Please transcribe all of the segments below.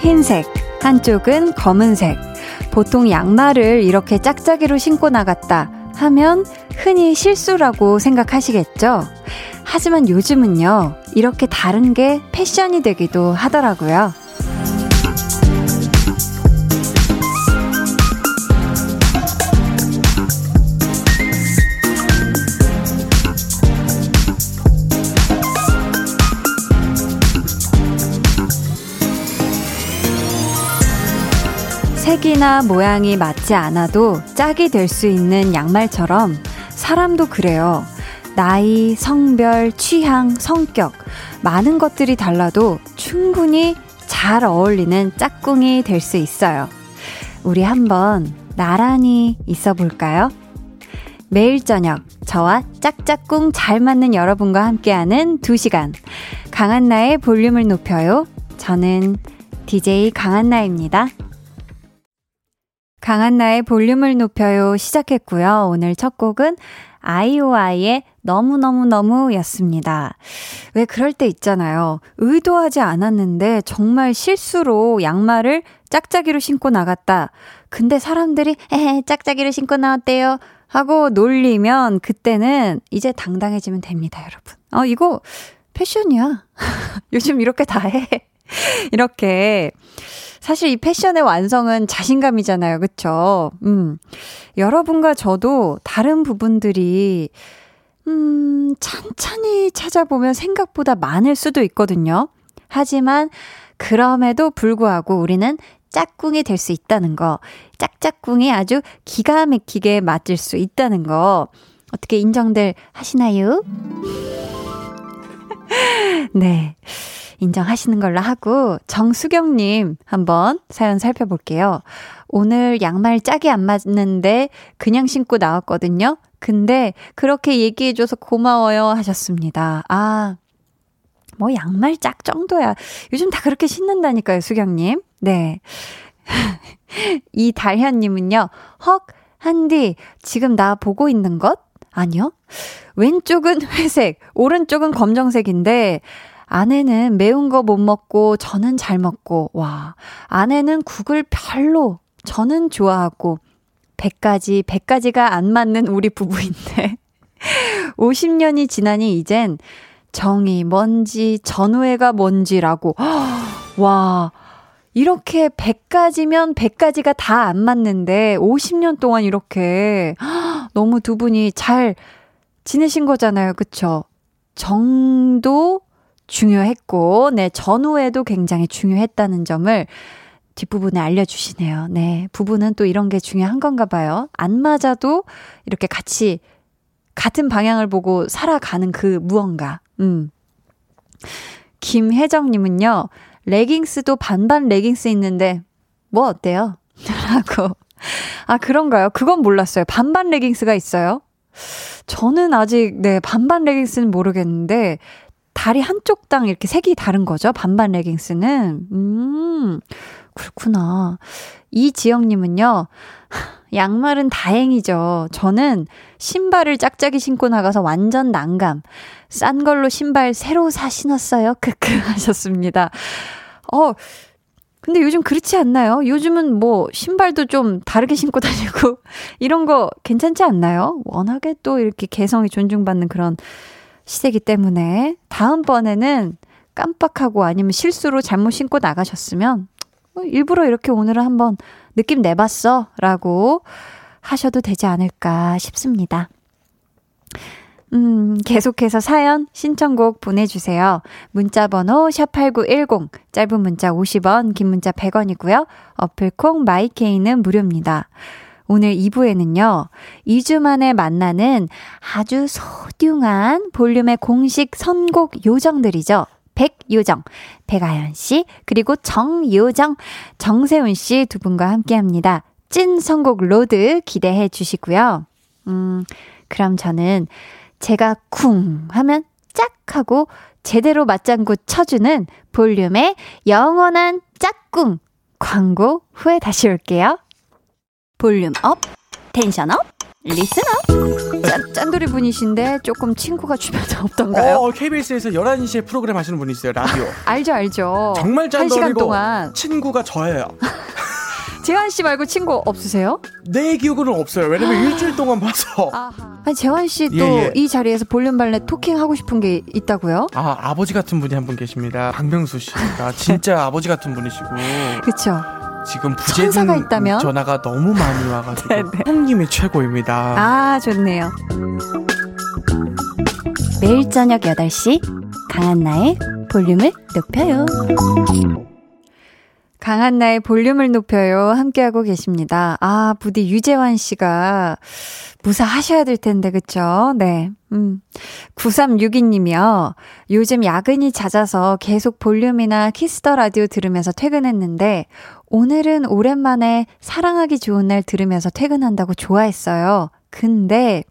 흰색, 한쪽은 검은색. 보통 양말을 이렇게 짝짝이로 신고 나갔다 하면 흔히 실수라고 생각하시겠죠? 하지만 요즘은요, 이렇게 다른 게 패션이 되기도 하더라고요. 색이나 모양이 맞지 않아도 짝이 될 수 있는 양말처럼 사람도 그래요. 나이, 성별, 취향, 성격, 많은 것들이 달라도 충분히 잘 어울리는 짝꿍이 될 수 있어요. 우리 한번 나란히 있어 볼까요? 매일 저녁 저와 짝짝꿍 잘 맞는 여러분과 함께하는 2시간 강한나의 볼륨을 높여요. 저는 DJ 강한나입니다. 강한나의 볼륨을 높여요 시작했고요. 오늘 첫 곡은 아이오아이의 너무너무너무 였습니다. 왜 그럴 때 있잖아요. 의도하지 않았는데 정말 실수로 양말을 짝짝이로 신고 나갔다. 근데 사람들이 에헤 짝짝이로 신고 나왔대요. 하고 놀리면 그때는 이제 당당해지면 됩니다, 여러분. 어, 이거 패션이야. 요즘 이렇게 다 해. 이렇게 사실 이 패션의 완성은 자신감이잖아요. 그쵸? 음. 여러분과 저도 다른 부분들이, 음, 찬찬히 찾아보면 생각보다 많을 수도 있거든요. 하지만, 그럼에도 불구하고 우리는 짝꿍이 될 수 있다는 거, 짝짝꿍이 아주 기가 막히게 맞을 수 있다는 거, 어떻게 인정들 하시나요? 네. 인정하시는 걸로 하고 정수경님 한번 사연 살펴볼게요. 오늘 양말 짝이 안 맞는데 그냥 신고 나왔거든요. 근데 그렇게 얘기해줘서 고마워요 하셨습니다. 아, 뭐 양말 짝 정도야. 요즘 다 그렇게 신는다니까요, 수경님. 네. 이 달현님은요, 헉, 한디, 지금 나 보고 있는 것? 아니요. 왼쪽은 회색, 오른쪽은 검정색인데, 아내는 매운 거 못 먹고 저는 잘 먹고, 와. 아내는 국을 별로, 저는 좋아하고, 100가지, 100가지가 안 맞는 우리 부부인데. 50년이 지나니 이젠 정이 뭔지, 전후회가 뭔지라고. 와. 이렇게 100가지면 100가지가 다 안 맞는데 50년 동안 이렇게 너무 두 분이 잘 지내신 거잖아요. 그쵸? 정도 중요했고, 네, 전후에도 굉장히 중요했다는 점을 뒷부분에 알려주시네요. 네, 부부는 또 이런 게 중요한 건가 봐요. 안 맞아도 이렇게 같이 같은 방향을 보고 살아가는 그 무언가. 음. 김혜정님은요, 레깅스도 반반 레깅스 있는데, 뭐 어때요? 라고. 아, 그런가요? 그건 몰랐어요. 반반 레깅스가 있어요? 저는 아직, 네, 반반 레깅스는 모르겠는데, 다리 한쪽당 이렇게 색이 다른 거죠. 반반 레깅스는. 음, 그렇구나. 이지영님은요, 양말은 다행이죠. 저는 신발을 짝짝이 신고 나가서 완전 난감. 싼 걸로 신발 새로 사 신었어요. 크크 하셨습니다. 어, 근데 요즘 그렇지 않나요? 요즘은 뭐 신발도 좀 다르게 신고 다니고 이런 거 괜찮지 않나요? 워낙에 또 이렇게 개성이 존중받는 그런 시대기 때문에 다음번에는 깜빡하고 아니면 실수로 잘못 신고 나가셨으면 뭐 일부러 이렇게 오늘은 한번 느낌 내봤어 라고 하셔도 되지 않을까 싶습니다. 음, 계속해서 사연, 신청곡 보내주세요. 문자번호 샵8910, 짧은 문자 50원, 긴 문자 100원이고요. 어플 콩, 마이케이는 무료입니다. 오늘 2부에는요, 2주 만에 만나는 아주 소중한 볼륨의 공식 선곡 요정들이죠. 백요정, 백아연 씨, 그리고 정요정, 정세훈 씨 두 분과 함께 합니다. 찐 선곡 road 기대해 주시고요. 음, 그럼 저는 제가 쿵 하면 짝 하고 제대로 맞장구 쳐주는 볼륨의 영원한 짝꿍 광고 후에 다시 올게요. Volume up, tension up, listen up. 짠, 짠돌이 분이신데 조금 친구가 주변에 없던가요? 어, KBS에서 11시에 프로그램 하시는 분이 있어요, 라디오. 알죠, 알죠. 정말 짠돌이고 동안. 친구가 저예요. 재환 씨 말고 친구 없으세요? 내 기억으로는 없어요. 왜냐면 일주일 동안 봐서. 아하. 아니 재환 씨 또이 예, 예. 자리에서 볼륨 발레 토킹 하고 싶은 게 있다고요? 아 아버지 같은 분이 한 분 계십니다. 박명수 씨가 진짜 아버지 같은 분이시고. 그렇죠. 지금 부재중 있다면? 전화가 너무 많이 와가지고 형님이 최고입니다. 아 좋네요. 매일 저녁 8시 강한나의 볼륨을 높여요. 강한나의 볼륨을 높여요. 함께하고 계십니다. 아, 부디 유재환 씨가 무사하셔야 될 텐데, 그쵸? 네. 음. 9362님이요. 요즘 야근이 잦아서 계속 볼륨이나 키스 더 라디오 들으면서 퇴근했는데, 오늘은 오랜만에 사랑하기 좋은 날 들으면서 퇴근한다고 좋아했어요. 근데,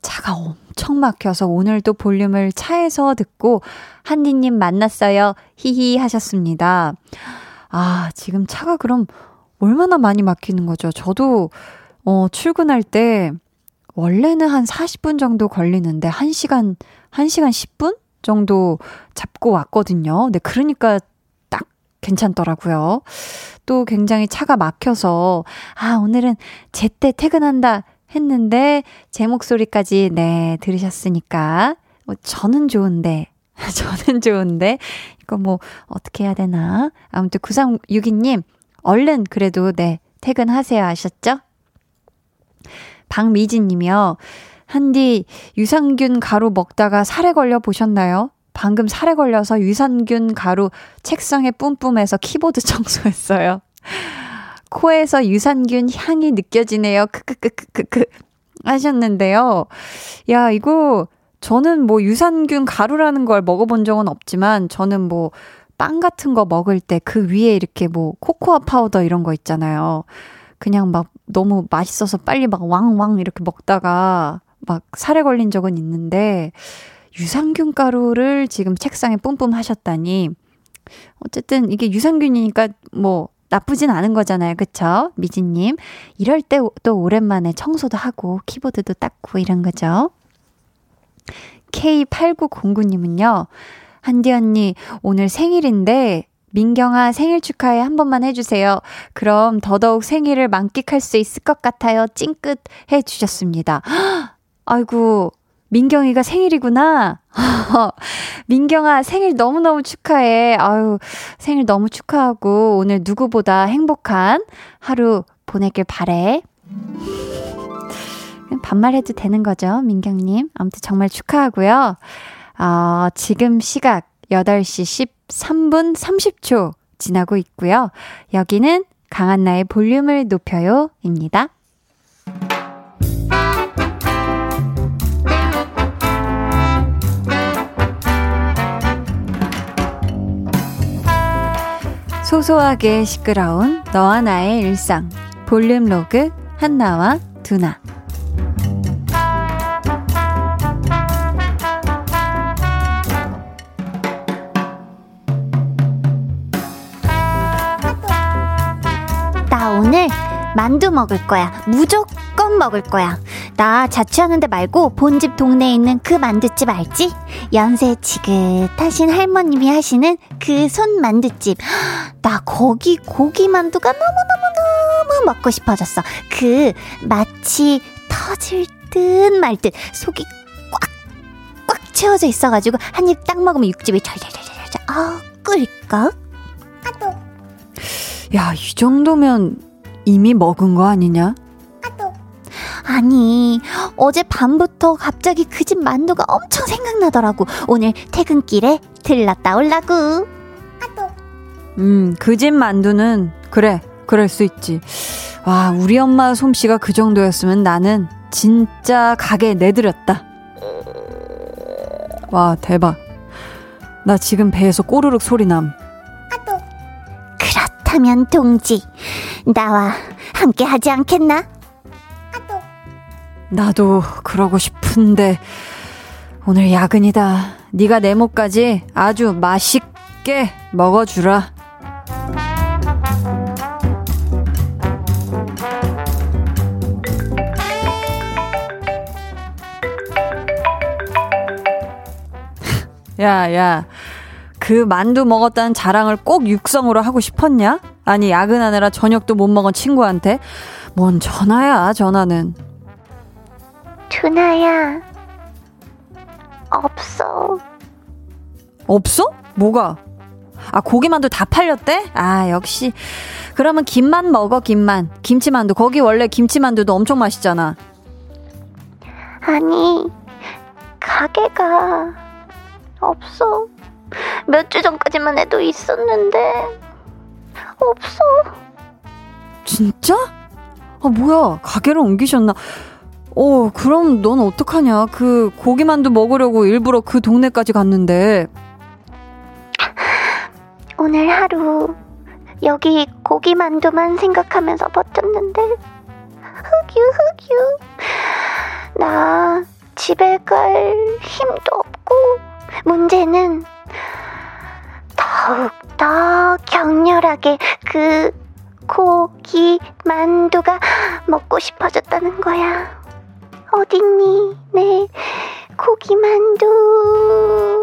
차가 엄청 막혀서 오늘도 볼륨을 차에서 듣고, 한디님 만났어요. 히히 하셨습니다. 아, 지금 차가 그럼 얼마나 많이 막히는 거죠? 저도, 어, 출근할 때, 원래는 한 40분 정도 걸리는데, 1시간, 1시간 10분 정도 잡고 왔거든요. 네, 그러니까 딱 괜찮더라고요. 또 굉장히 차가 막혀서, 아, 오늘은 제때 퇴근한다 했는데, 제 목소리까지, 네, 들으셨으니까, 뭐, 저는 좋은데, 저는 좋은데, 이거 뭐, 어떻게 해야 되나. 아무튼 9362님, 얼른 그래도 네, 퇴근하세요. 아셨죠? 박미진 님이요. 한디, 유산균 가루 먹다가 살에 걸려 보셨나요? 방금 살에 걸려서 유산균 가루 책상에 뿜뿜해서 키보드 청소했어요. 코에서 유산균 향이 느껴지네요. 크크크크크크 하셨는데요. 야, 이거 저는 뭐 유산균 가루라는 걸 먹어본 적은 없지만 저는 뭐 빵 같은 거 먹을 때 그 위에 이렇게 뭐 코코아 powder 이런 거 있잖아요. 그냥 막 너무 맛있어서 빨리 막 왕왕 이렇게 먹다가 막 사레 걸린 적은 있는데 유산균 가루를 지금 책상에 뿜뿜 하셨다니 어쨌든 이게 유산균이니까 뭐 나쁘진 않은 거잖아요. 그쵸? 미진님. 이럴 때 또 오랜만에 청소도 하고 키보드도 닦고 이런 거죠. K8909님은요, 한디 언니, 오늘 생일인데, 민경아 생일 축하해 한 번만 해주세요. 그럼 더더욱 생일을 만끽할 수 있을 것 같아요. 찡긋 해주셨습니다. 아이고, 민경이가 생일이구나. 민경아 생일 너무너무 축하해. 아유, 생일 너무 축하하고 오늘 누구보다 행복한 하루 보내길 바래. 반말해도 되는 거죠, 민경님. 아무튼 정말 축하하고요. 어, 지금 시각 8시 13분 30초 지나고 있고요. 여기는 강한나의 볼륨을 높여요 입니다. 소소하게 시끄러운 너와 나의 일상 볼륨 로그 한나와 두나 오늘 만두 먹을 거야. 무조건 먹을 거야. 나 자취하는데 말고 본집 동네에 있는 그 만두집 알지? 연세 지긋하신 할머님이 하시는 그 손 만두집. 나 거기 고기 만두가 너무너무너무 먹고 싶어졌어. 그 마치 터질 듯 말 듯 속이 꽉 꽉 채워져 있어가지고 한 입 딱 먹으면 육즙이 잘잘잘잘 아 끓일까? 야, 이 정도면 이미 먹은 거 아니냐? 아니, 어제 밤부터 갑자기 그 집 만두가 엄청 생각나더라고. 오늘 퇴근길에 들렀다 올라고. 음, 그 집 만두는, 그래, 그럴 수 있지. 와, 우리 엄마 솜씨가 그 정도였으면 나는 진짜 가게 내드렸다. 와, 대박. 나 지금 배에서 꼬르륵 소리 남. 그렇다면 동지, 나와 함께 하지 않겠나? 나도 그러고 싶은데 오늘 야근이다. 네가 내 목까지 아주 맛있게 먹어주라. 야, 야, 그 만두 먹었다는 자랑을 꼭 육성으로 하고 싶었냐? 아니, 야근하느라 저녁도 못 먹은 친구한테? 뭔 전화야, 전화는. 준아야. 없어. 없어? 뭐가? 아, 고기만두 다 팔렸대? 아, 역시. 그러면 김만 먹어, 김만. 김치만두. 거기 원래 김치만두도 엄청 맛있잖아. 아니, 가게가 없어. 몇 주 전까지만 해도 있었는데, 없어. 진짜? 아, 뭐야. 가게를 옮기셨나? 어, 그럼 넌 어떡하냐. 그 고기만두 먹으려고 일부러 그 동네까지 갔는데. 오늘 하루 여기 고기만두만 생각하면서 버텼는데 흑유 흑유 나 집에 갈 힘도 없고 문제는 더욱더 격렬하게 그 고기 만두가 먹고 싶어졌다는 거야. 어딨니? 내 고기 만두.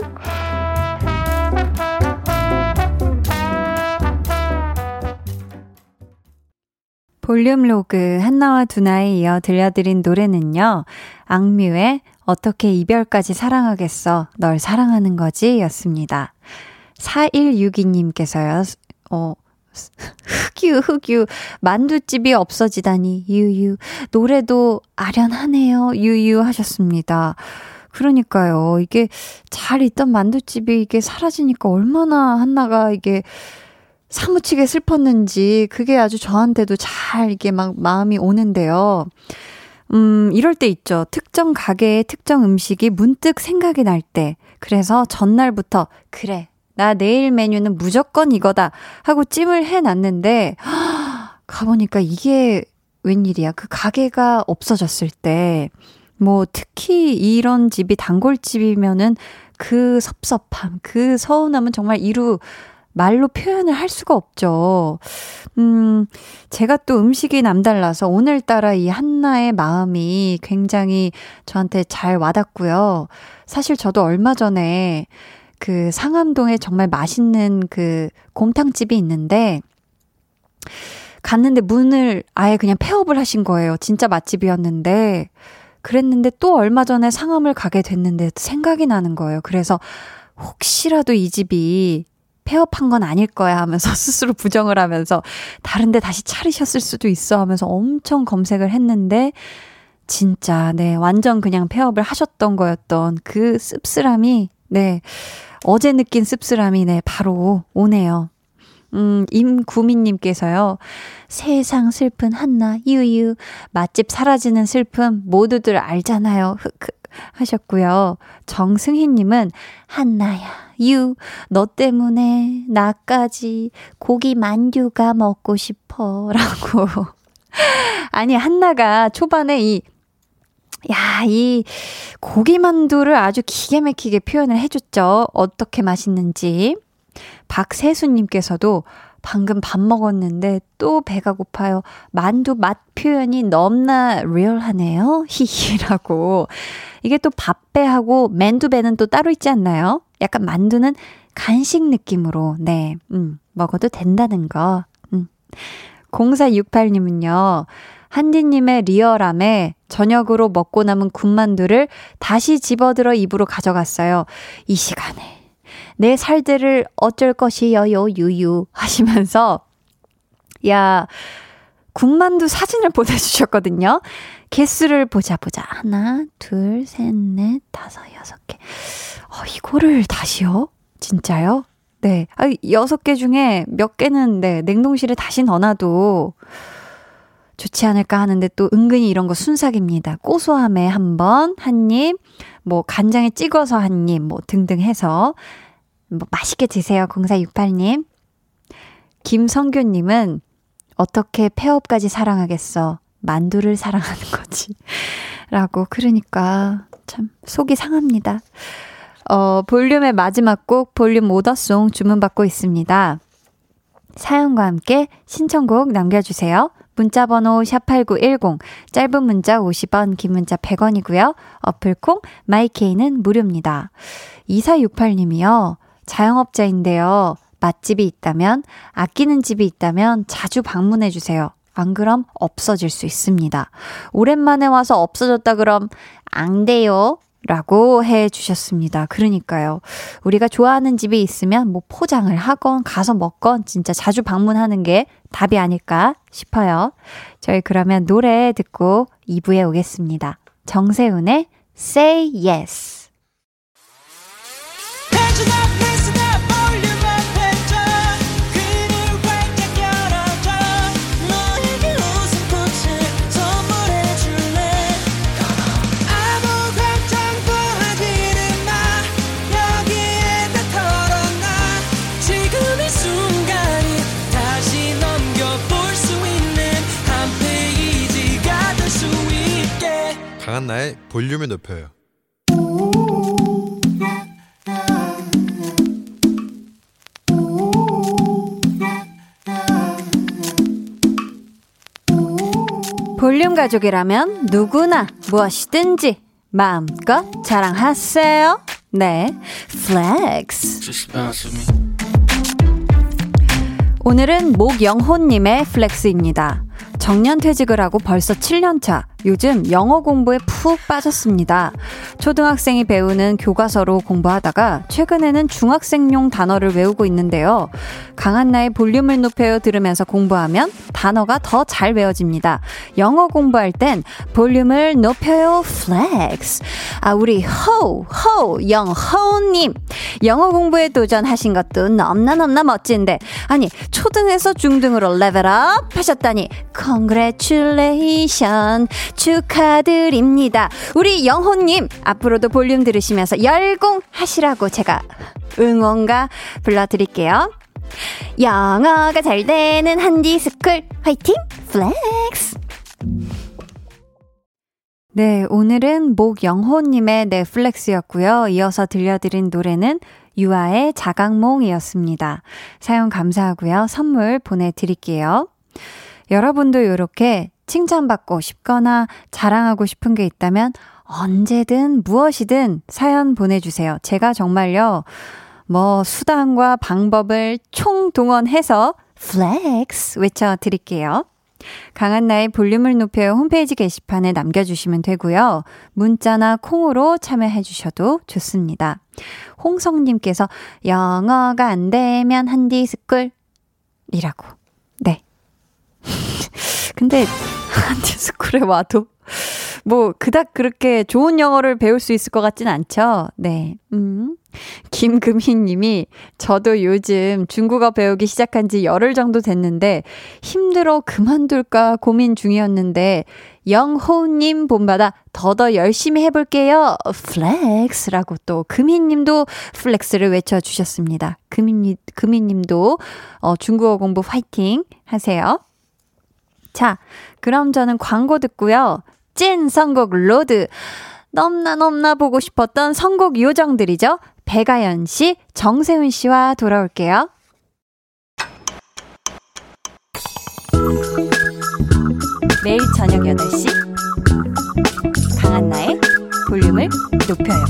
볼륨 로그 한나와 두나에 이어 들려드린 노래는요. 악뮤의 어떻게 이별까지 사랑하겠어. 널 사랑하는 거지. 였습니다. 4162님께서요. 어, 흑유, 흑유. 만두집이 없어지다니. 유유. 노래도 아련하네요. 유유 하셨습니다. 그러니까요. 이게 잘 있던 만두집이 이게 사라지니까 얼마나 한나가 이게 사무치게 슬펐는지 그게 아주 저한테도 잘 이게 막 마음이 오는데요. 음, 이럴 때 있죠. 특정 가게의 특정 음식이 문득 생각이 날 때. 그래서 전날부터, 그래, 나 내일 메뉴는 무조건 이거다. 하고 찜을 해 놨는데, 가보니까 이게 웬일이야. 그 가게가 없어졌을 때, 뭐, 특히 이런 집이 단골집이면은 그 섭섭함, 그 서운함은 정말 이루 말로 표현을 할 수가 없죠. 음, 제가 또 음식이 남달라서 오늘따라 이 한나의 마음이 굉장히 저한테 잘 와닿고요. 사실 저도 얼마 전에 그 상암동에 정말 맛있는 그 곰탕집이 있는데 갔는데 문을 아예 그냥 폐업을 하신 거예요. 진짜 맛집이었는데 그랬는데 또 얼마 전에 상암을 가게 됐는데 생각이 나는 거예요. 그래서 혹시라도 이 집이 폐업한 건 아닐 거야 하면서 스스로 부정을 하면서 다른데 다시 차리셨을 수도 있어 하면서 엄청 검색을 했는데 진짜 네 완전 그냥 폐업을 하셨던 거였던 그 씁쓸함이 네 어제 느낀 씁쓸함이 네 바로 오네요. 음, 임구민님께서요, 세상 슬픈 한나, 유유, 맛집 사라지는 슬픔 모두들 알잖아요. 흑흑 하셨고요. 정승희님은 한나야, 유, 너 때문에 나까지 고기 만두가 먹고 싶어. 라고. 아니, 한나가 초반에 이 야, 이 고기만두를 아주 기계 막히게 표현을 해줬죠. 어떻게 맛있는지. 박세수님께서도 방금 밥 먹었는데 또 배가 고파요. 만두 맛 표현이 너무나 리얼하네요. 히히라고. 이게 또 밥배하고 맨두배는 또 따로 있지 않나요? 약간 만두는 간식 느낌으로, 네, 음, 먹어도 된다는 거. 음. 0468님은요, 한디님의 리얼함에 저녁으로 먹고 남은 군만두를 다시 집어들어 입으로 가져갔어요. 이 시간에 내 살들을 어쩔 것이여요, 유유. 하시면서, 야, 군만두 사진을 보내주셨거든요. 개수를 보자, 보자. 하나, 둘, 셋, 넷, 다섯, 여섯 개. 어, 이거를 다시요? 진짜요? 네. 아, 여섯 개 중에 몇 개는, 네, 냉동실에 다시 넣어놔도 좋지 않을까 하는데 또 은근히 이런 거 순삭입니다. 고소함에 한 번, 한 입, 뭐 간장에 찍어서 한 입, 뭐 등등 해서 뭐 맛있게 드세요. 0468님. 김성규님은 어떻게 폐업까지 사랑하겠어. 만두를 사랑하는 거지. 라고. 그러니까 참 속이 상합니다. 어, 볼륨의 마지막 곡 볼륨 오더송 주문받고 있습니다. 사연과 함께 신청곡 남겨주세요. 문자번호 샵8910, 짧은 문자 50원, 긴 문자 100원이고요. 어플콩, 마이케이는 무료입니다. 2468님이요. 자영업자인데요. 맛집이 있다면, 아끼는 집이 있다면 자주 방문해 주세요. 안 그럼 없어질 수 있습니다. 오랜만에 와서 없어졌다 그럼 안 돼요. 라고 해 주셨습니다. 그러니까요. 우리가 좋아하는 집이 있으면 뭐 포장을 하건 가서 먹건 진짜 자주 방문하는 게 답이 아닐까 싶어요. 저희 그러면 노래 듣고 2부에 오겠습니다. 정세훈의 Say Yes. 강한나의 볼륨을 높여요. 볼륨 가족이라면 누구나 무엇이든지 마음껏 자랑하세요. 네, flex. 오늘은 목영호님의 flex입니다. 정년 퇴직을 하고 벌써 7년 차. 요즘 영어 공부에 푹 빠졌습니다. 초등학생이 배우는 교과서로 공부하다가 최근에는 중학생용 단어를 외우고 있는데요. 강한나의 볼륨을 높여 들으면서 공부하면 단어가 더 잘 외워집니다. 영어 공부할 땐 볼륨을 높여요 flex. 아, 우리 호우, 호우, 영호님. 영어 공부에 도전하신 것도 넘나 넘나 멋진데. 아니, 초등에서 중등으로 level up 하셨다니. congratulation. 축하드립니다. 우리 영호님, 앞으로도 볼륨 들으시면서 열공하시라고 제가 응원가 불러드릴게요. 영어가 잘 되는 한디스쿨 화이팅 flex 네, 오늘은 목영호님의 넷플렉스였고요. 이어서 들려드린 노래는 유아의 자각몽이었습니다. 사연 감사하고요. 선물 보내드릴게요. 여러분도 이렇게 칭찬받고 싶거나 자랑하고 싶은 게 있다면 언제든 무엇이든 사연 보내주세요. 제가 정말요, 뭐, 수단과 방법을 총동원해서 flex 외쳐드릴게요. 강한나의 볼륨을 높여 홈페이지 게시판에 남겨주시면 되고요. 문자나 콩으로 참여해주셔도 좋습니다. 홍성님께서 영어가 안 되면 한디 스쿨 이라고. 네. 근데 한디스쿨에 와도 뭐 그닥 그렇게 좋은 영어를 배울 수 있을 것 같진 않죠. 네. 음. 김금희 님이 저도 요즘 중국어 배우기 시작한 지 열흘 정도 됐는데 힘들어 그만둘까 고민 중이었는데 영호 님 본받아 더더 열심히 해 볼게요. flex라고 또 금희 님도 flex를 외쳐 주셨습니다. 금희, 금희 님도 어, 중국어 공부 화이팅 하세요. 자, 그럼 저는 광고 듣고요. 찐 선곡 로드. 넘나 넘나 보고 싶었던 선곡 요정들이죠. 배가연 씨, 정세훈 씨와 돌아올게요. 매일 저녁 8시 강한나의 볼륨을 높여요.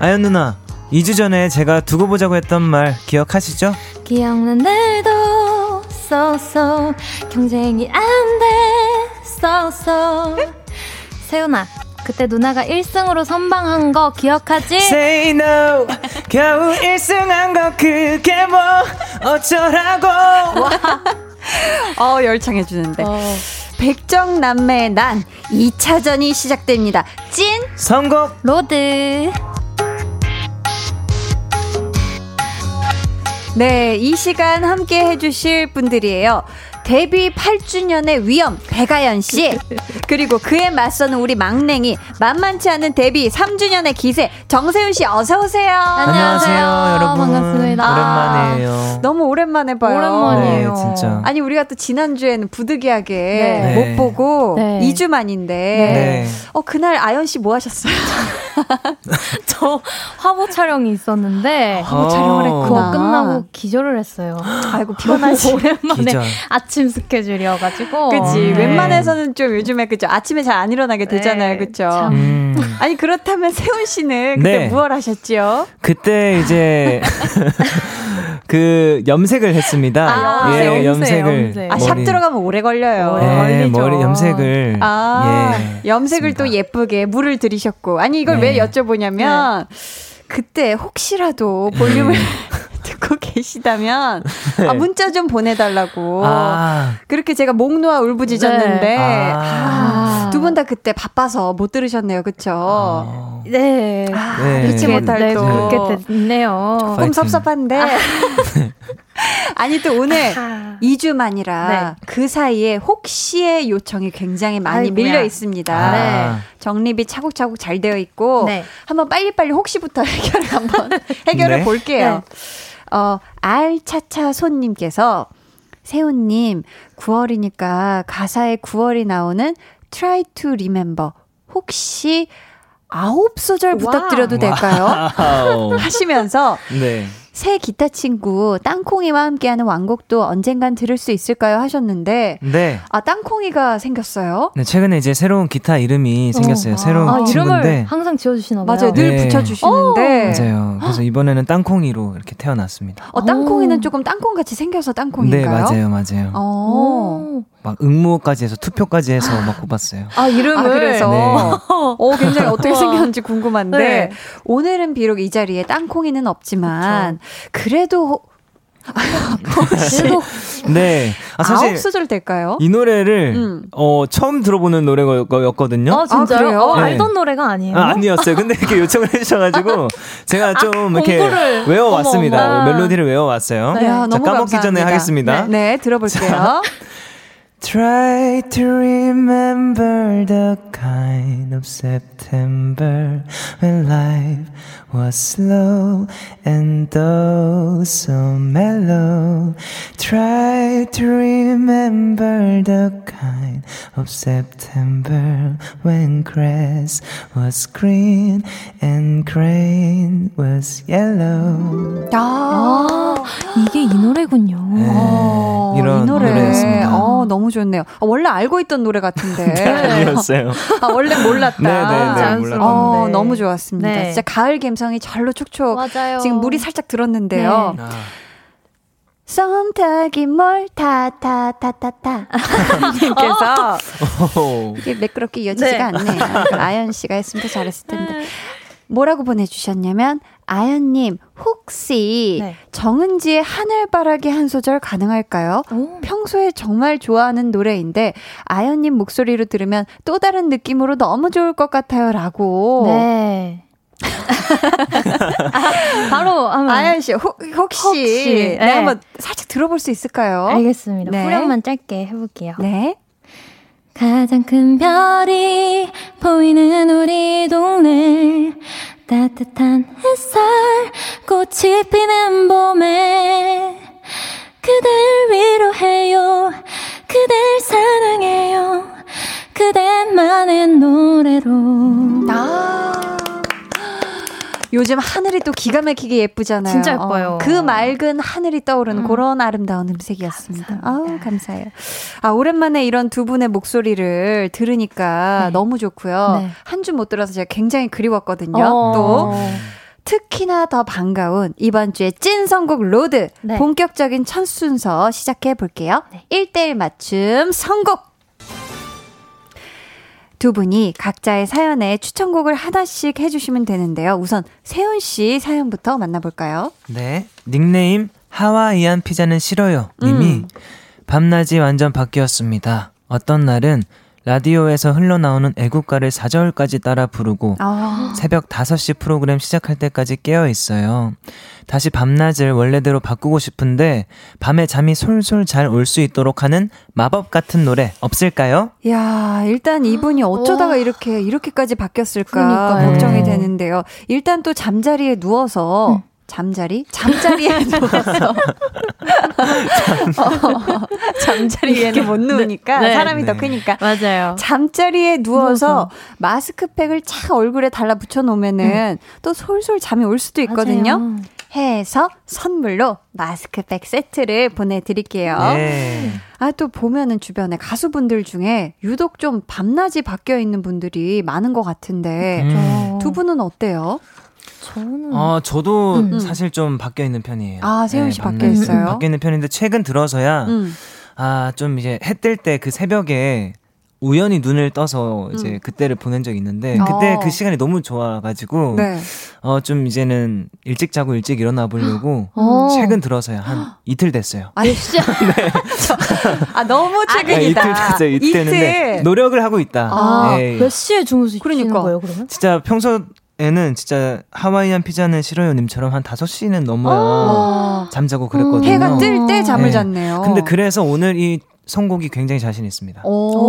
아연 누나, 2주 전에 제가 두고 보자고 했던 말 기억하시죠? 기억난 날도 쏘쏘 경쟁이 안돼 so so 세훈아 그때 누나가 1승으로 선방한 거 기억하지? Say no. 겨우 1승한 거 그게 뭐 어쩌라고. 어 열창해주는데. 어. 배정남매의 난 2차전이 시작됩니다. 찐 선곡. 로드 네, 이 시간 함께 해주실 분들이에요. 데뷔 8주년의 위엄 배가연 씨 그리고 그에 맞서는 우리 막냉이 만만치 않은 데뷔 3주년의 기세 정세윤 씨 어서 오세요. 안녕하세요, 여러분. 반갑습니다. 오랜만이에요. 아, 너무 오랜만에 봐요. 오랜만이에요. 네, 진짜. 아니 우리가 또 지난 주에는 부득이하게 네. 못 보고 네. 2주 만인데 네. 어 그날 아연 씨 뭐 하셨어요? 저 화보 촬영이 있었는데 화보 촬영을 어. 했구나. 그거 끝나고 기절을 했어요. 아이고 피곤하지. 오랜만에 기절. 아침 스케줄이어가지고. 그치 네. 웬만해서는 좀 요즘에 그죠 아침에 잘 안 일어나게 되잖아요 네, 그쵸 참. 음. 아니 그렇다면 세훈 씨는 그때 네. 무얼 하셨지요? 그때 이제 그 염색을 했습니다. 아, 예, 염색, 염색을. 염색. 아 샵 들어가면 오래 걸려요. 오래 네, 걸리죠. 머리 염색을. 아 예, 염색을 또 했습니다. 예쁘게 물을 들이셨고 아니 이걸 네. 왜 여쭤보냐면 그때 혹시라도 볼륨을 듣고 계시다면 아, 문자 좀 보내달라고 아, 그렇게 제가 목 놓아 울부짖었는데 네. 아. 두분 다 그때 바빠서 못 들으셨네요 그쵸? 어. 네. 네. 잊지 못할 네, 또 그렇게 됐네요. 조금 파이팅. 섭섭한데 아 니 또 오늘 아. 2주 만이라 네. 그 사이에 혹시의 요청이 굉장히 많이 아이고야. 밀려 있습니다. 아. 정립이 차곡차곡 잘 되어 있고 네. 한번 빨리빨리 혹시부터 해결을 한번 해결을 네. 볼게요. 어, 알차차 손님께서 세훈님 9월이니까 가사에 9월이 나오는 Try to Remember 혹시 아홉 소절 부탁드려도 될까요? 와우. 하시면서 네. 새 기타 친구 땅콩이와 함께하는 왕곡도 언젠간 들을 수 있을까요 하셨는데 네. 아 땅콩이가 생겼어요. 네, 최근에 이제 새로운 기타 이름이 생겼어요. 아. 새로운 아, 이름을 친구인데. 항상 지어주시나 봐요. 맞아요. 늘 네. 붙여주시는데 맞아요. 그래서 이번에는 땅콩이로 이렇게 태어났습니다. 어, 땅콩이는 오. 조금 땅콩 같이 생겨서 네, 땅콩인가요? 맞아요, 맞아요. 어. 오. 막 응모까지 해서 투표까지 해서 막 뽑았어요. 아, 이름을. 아, 그래서 네. 어, 굉장히 어떻게 생겼는지 궁금한데 네. 오늘은 비록 이 자리에 땅콩이는 없지만 그 래도 그래도 네. 아, 사실 아홉 소절 될까요? 이 노래를 음. 어, 처음 들어보는 노래였거든요. 어, 진짜요? 어, 네. 알던 노래가 아니에요? 아, 아니었어요. 근데 이렇게 요청을 해주셔가지고 제가 좀 이렇게 공부를. 외워왔습니다. 어머, 어머. 멜로디를 외워왔어요. 네. 자, 너무 까먹기 감사합니다. 전에 하겠습니다. 네, 네, 들어볼게요. Try to remember the kind of September when life was slow and though so mellow. Try to remember the kind of September when grass was green and grain was yellow. 아, 아, 이게 이 노래군요. 어, 이런 이 노래. 노래였습니다. 어, 너무 좋네요. 아, 원래 알고 있던 노래 같은데. 아니었어요. 아, 원래 몰랐다. 네, 네, 네, 자연스러운데. 몰랐던 어, 너무 좋았습니다. 네. 진짜 가을 감성이 절로 촉촉. 맞아요. 지금 물이 살짝 들었는데요. 네. 아. 썸타기 뭘타타타타타 님께서 오. 이게 매끄럽게 이어지지가 네. 않네요. 아연 씨가 했으면 더 잘했을 텐데. 뭐라고 보내주셨냐면 아연님 혹시 네. 정은지의 하늘바라기 한 소절 가능할까요? 오. 평소에 정말 좋아하는 노래인데 아연님 목소리로 들으면 또 다른 느낌으로 너무 좋을 것 같아요 라고. 네. 바로 아연 씨 혹, 혹시, 혹시, 네, 네. 한번 살짝 들어볼 수 있을까요? 알겠습니다. 네. 후렴만 짧게 해볼게요. 네. 가장 큰 별이 보이는 우리 동네. 따뜻한 햇살 꽃이 피는 봄에 그댈 위로해요. 그댈 사랑해요. 그대만의 노래로. 아. 요즘 하늘이 또 기가 막히게 예쁘잖아요. 진짜 예뻐요. 어, 그 맑은 하늘이 떠오르는 음. 그런 아름다운 음색이었습니다. 아우, 감사해요. 아, 오랜만에 이런 두 분의 목소리를 들으니까 네. 너무 좋고요. 네. 한주 못 들어서 제가 굉장히 그리웠거든요. 어. 또 특히나 더 반가운 이번 주의 찐 선곡 로드 네. 본격적인 첫 순서 시작해 볼게요. 네. 1대1 맞춤 선곡. 두 분이 각자의 사연에 추천곡을 하나씩 해주시면 되는데요. 우선 세훈 씨 사연부터 만나볼까요? 네. 닉네임 하와이안 피자는 싫어요. 님이 음. 밤낮이 완전 바뀌었습니다. 어떤 날은 라디오에서 흘러나오는 애국가를 4절까지 따라 부르고 아. 새벽 5시 프로그램 시작할 때까지 깨어 있어요. 다시 밤낮을 원래대로 바꾸고 싶은데 밤에 잠이 솔솔 잘 올 수 있도록 하는 마법 같은 노래 없을까요? 야, 일단 이분이 어쩌다가 오. 이렇게 이렇게까지 바뀌었을까 그러니까요. 걱정이 되는데요. 일단 또 잠자리에 누워서 음. 잠자리? 잠자리에 누워서. 어, 잠자리에는 못 누우니까 네. 사람이 네. 더 크니까. 맞아요. 잠자리에 누워서, 누워서. 마스크팩을 착 얼굴에 달라 붙여 놓으면은 음. 또 솔솔 잠이 올 수도 있거든요. 맞아요. 해서 선물로 마스크팩 세트를 보내드릴게요. 네. 아, 또 보면은 주변에 가수분들 중에 유독 좀 밤낮이 바뀌어 있는 분들이 많은 것 같은데 음. 두 분은 어때요? 저는 어 저도 음. 음. 사실 좀 바뀌어 있는 편이에요. 아 세훈 씨 네, 바뀌어 있어요. 바뀌어 있는 편인데 최근 들어서야 음. 아좀 이제 해 뜰 때 그 새벽에 우연히 눈을 떠서 이제 음. 그때를 보낸 적이 있는데 그때 어. 그 시간이 너무 좋아가지고 네. 어좀 이제는 일찍 자고 일찍 일어나 보려고 어. 최근 들어서야 한 이틀 됐어요. 아 진짜? 네. 저, 아 너무 최근이다. 아, 이틀 됐어요. 이틀 됐는데 노력을 하고 있다. 아, 네. 몇 시에 주무시는 그러니까. 거예요 그러면? 진짜 평소 에는 진짜 하와이안 피자는 싫어요 님처럼 한 5시는 넘어야 아~ 잠자고 그랬거든요. 해가 뜰 때 잠을 네. 잤네요. 근데 그래서 오늘 이 선곡이 굉장히 자신 있습니다.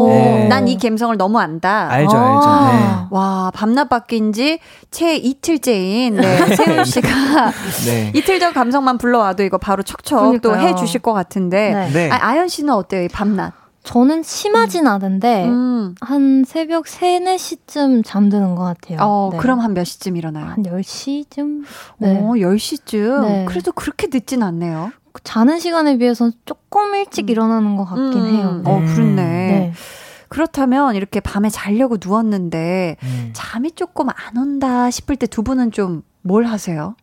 네. 난이 감성을 너무 안다. 알죠, 알죠. 아. 네. 와, 밤낮 바뀐 지 채 이틀째인 네, 세훈 씨가 네. 이틀 전 감성만 불러와도 이거 바로 척척 또 해주실 것 같은데. 네. 네. 아, 아연 씨는 어때요, 이 밤낮? 저는 심하진 음. 않은데 음. 한 새벽 3, 4시쯤 잠드는 것 같아요. 어, 네. 그럼 한 몇 시쯤 일어나요? 한 10시쯤? 네. 어, 10시쯤? 네. 그래도 그렇게 늦진 않네요. 자는 시간에 비해서 조금 일찍 음. 일어나는 것 같긴 음. 해요. 어, 그렇네. 네. 그렇다면 이렇게 밤에 자려고 누웠는데 음. 잠이 조금 안 온다 싶을 때 두 분은 좀 뭘 하세요?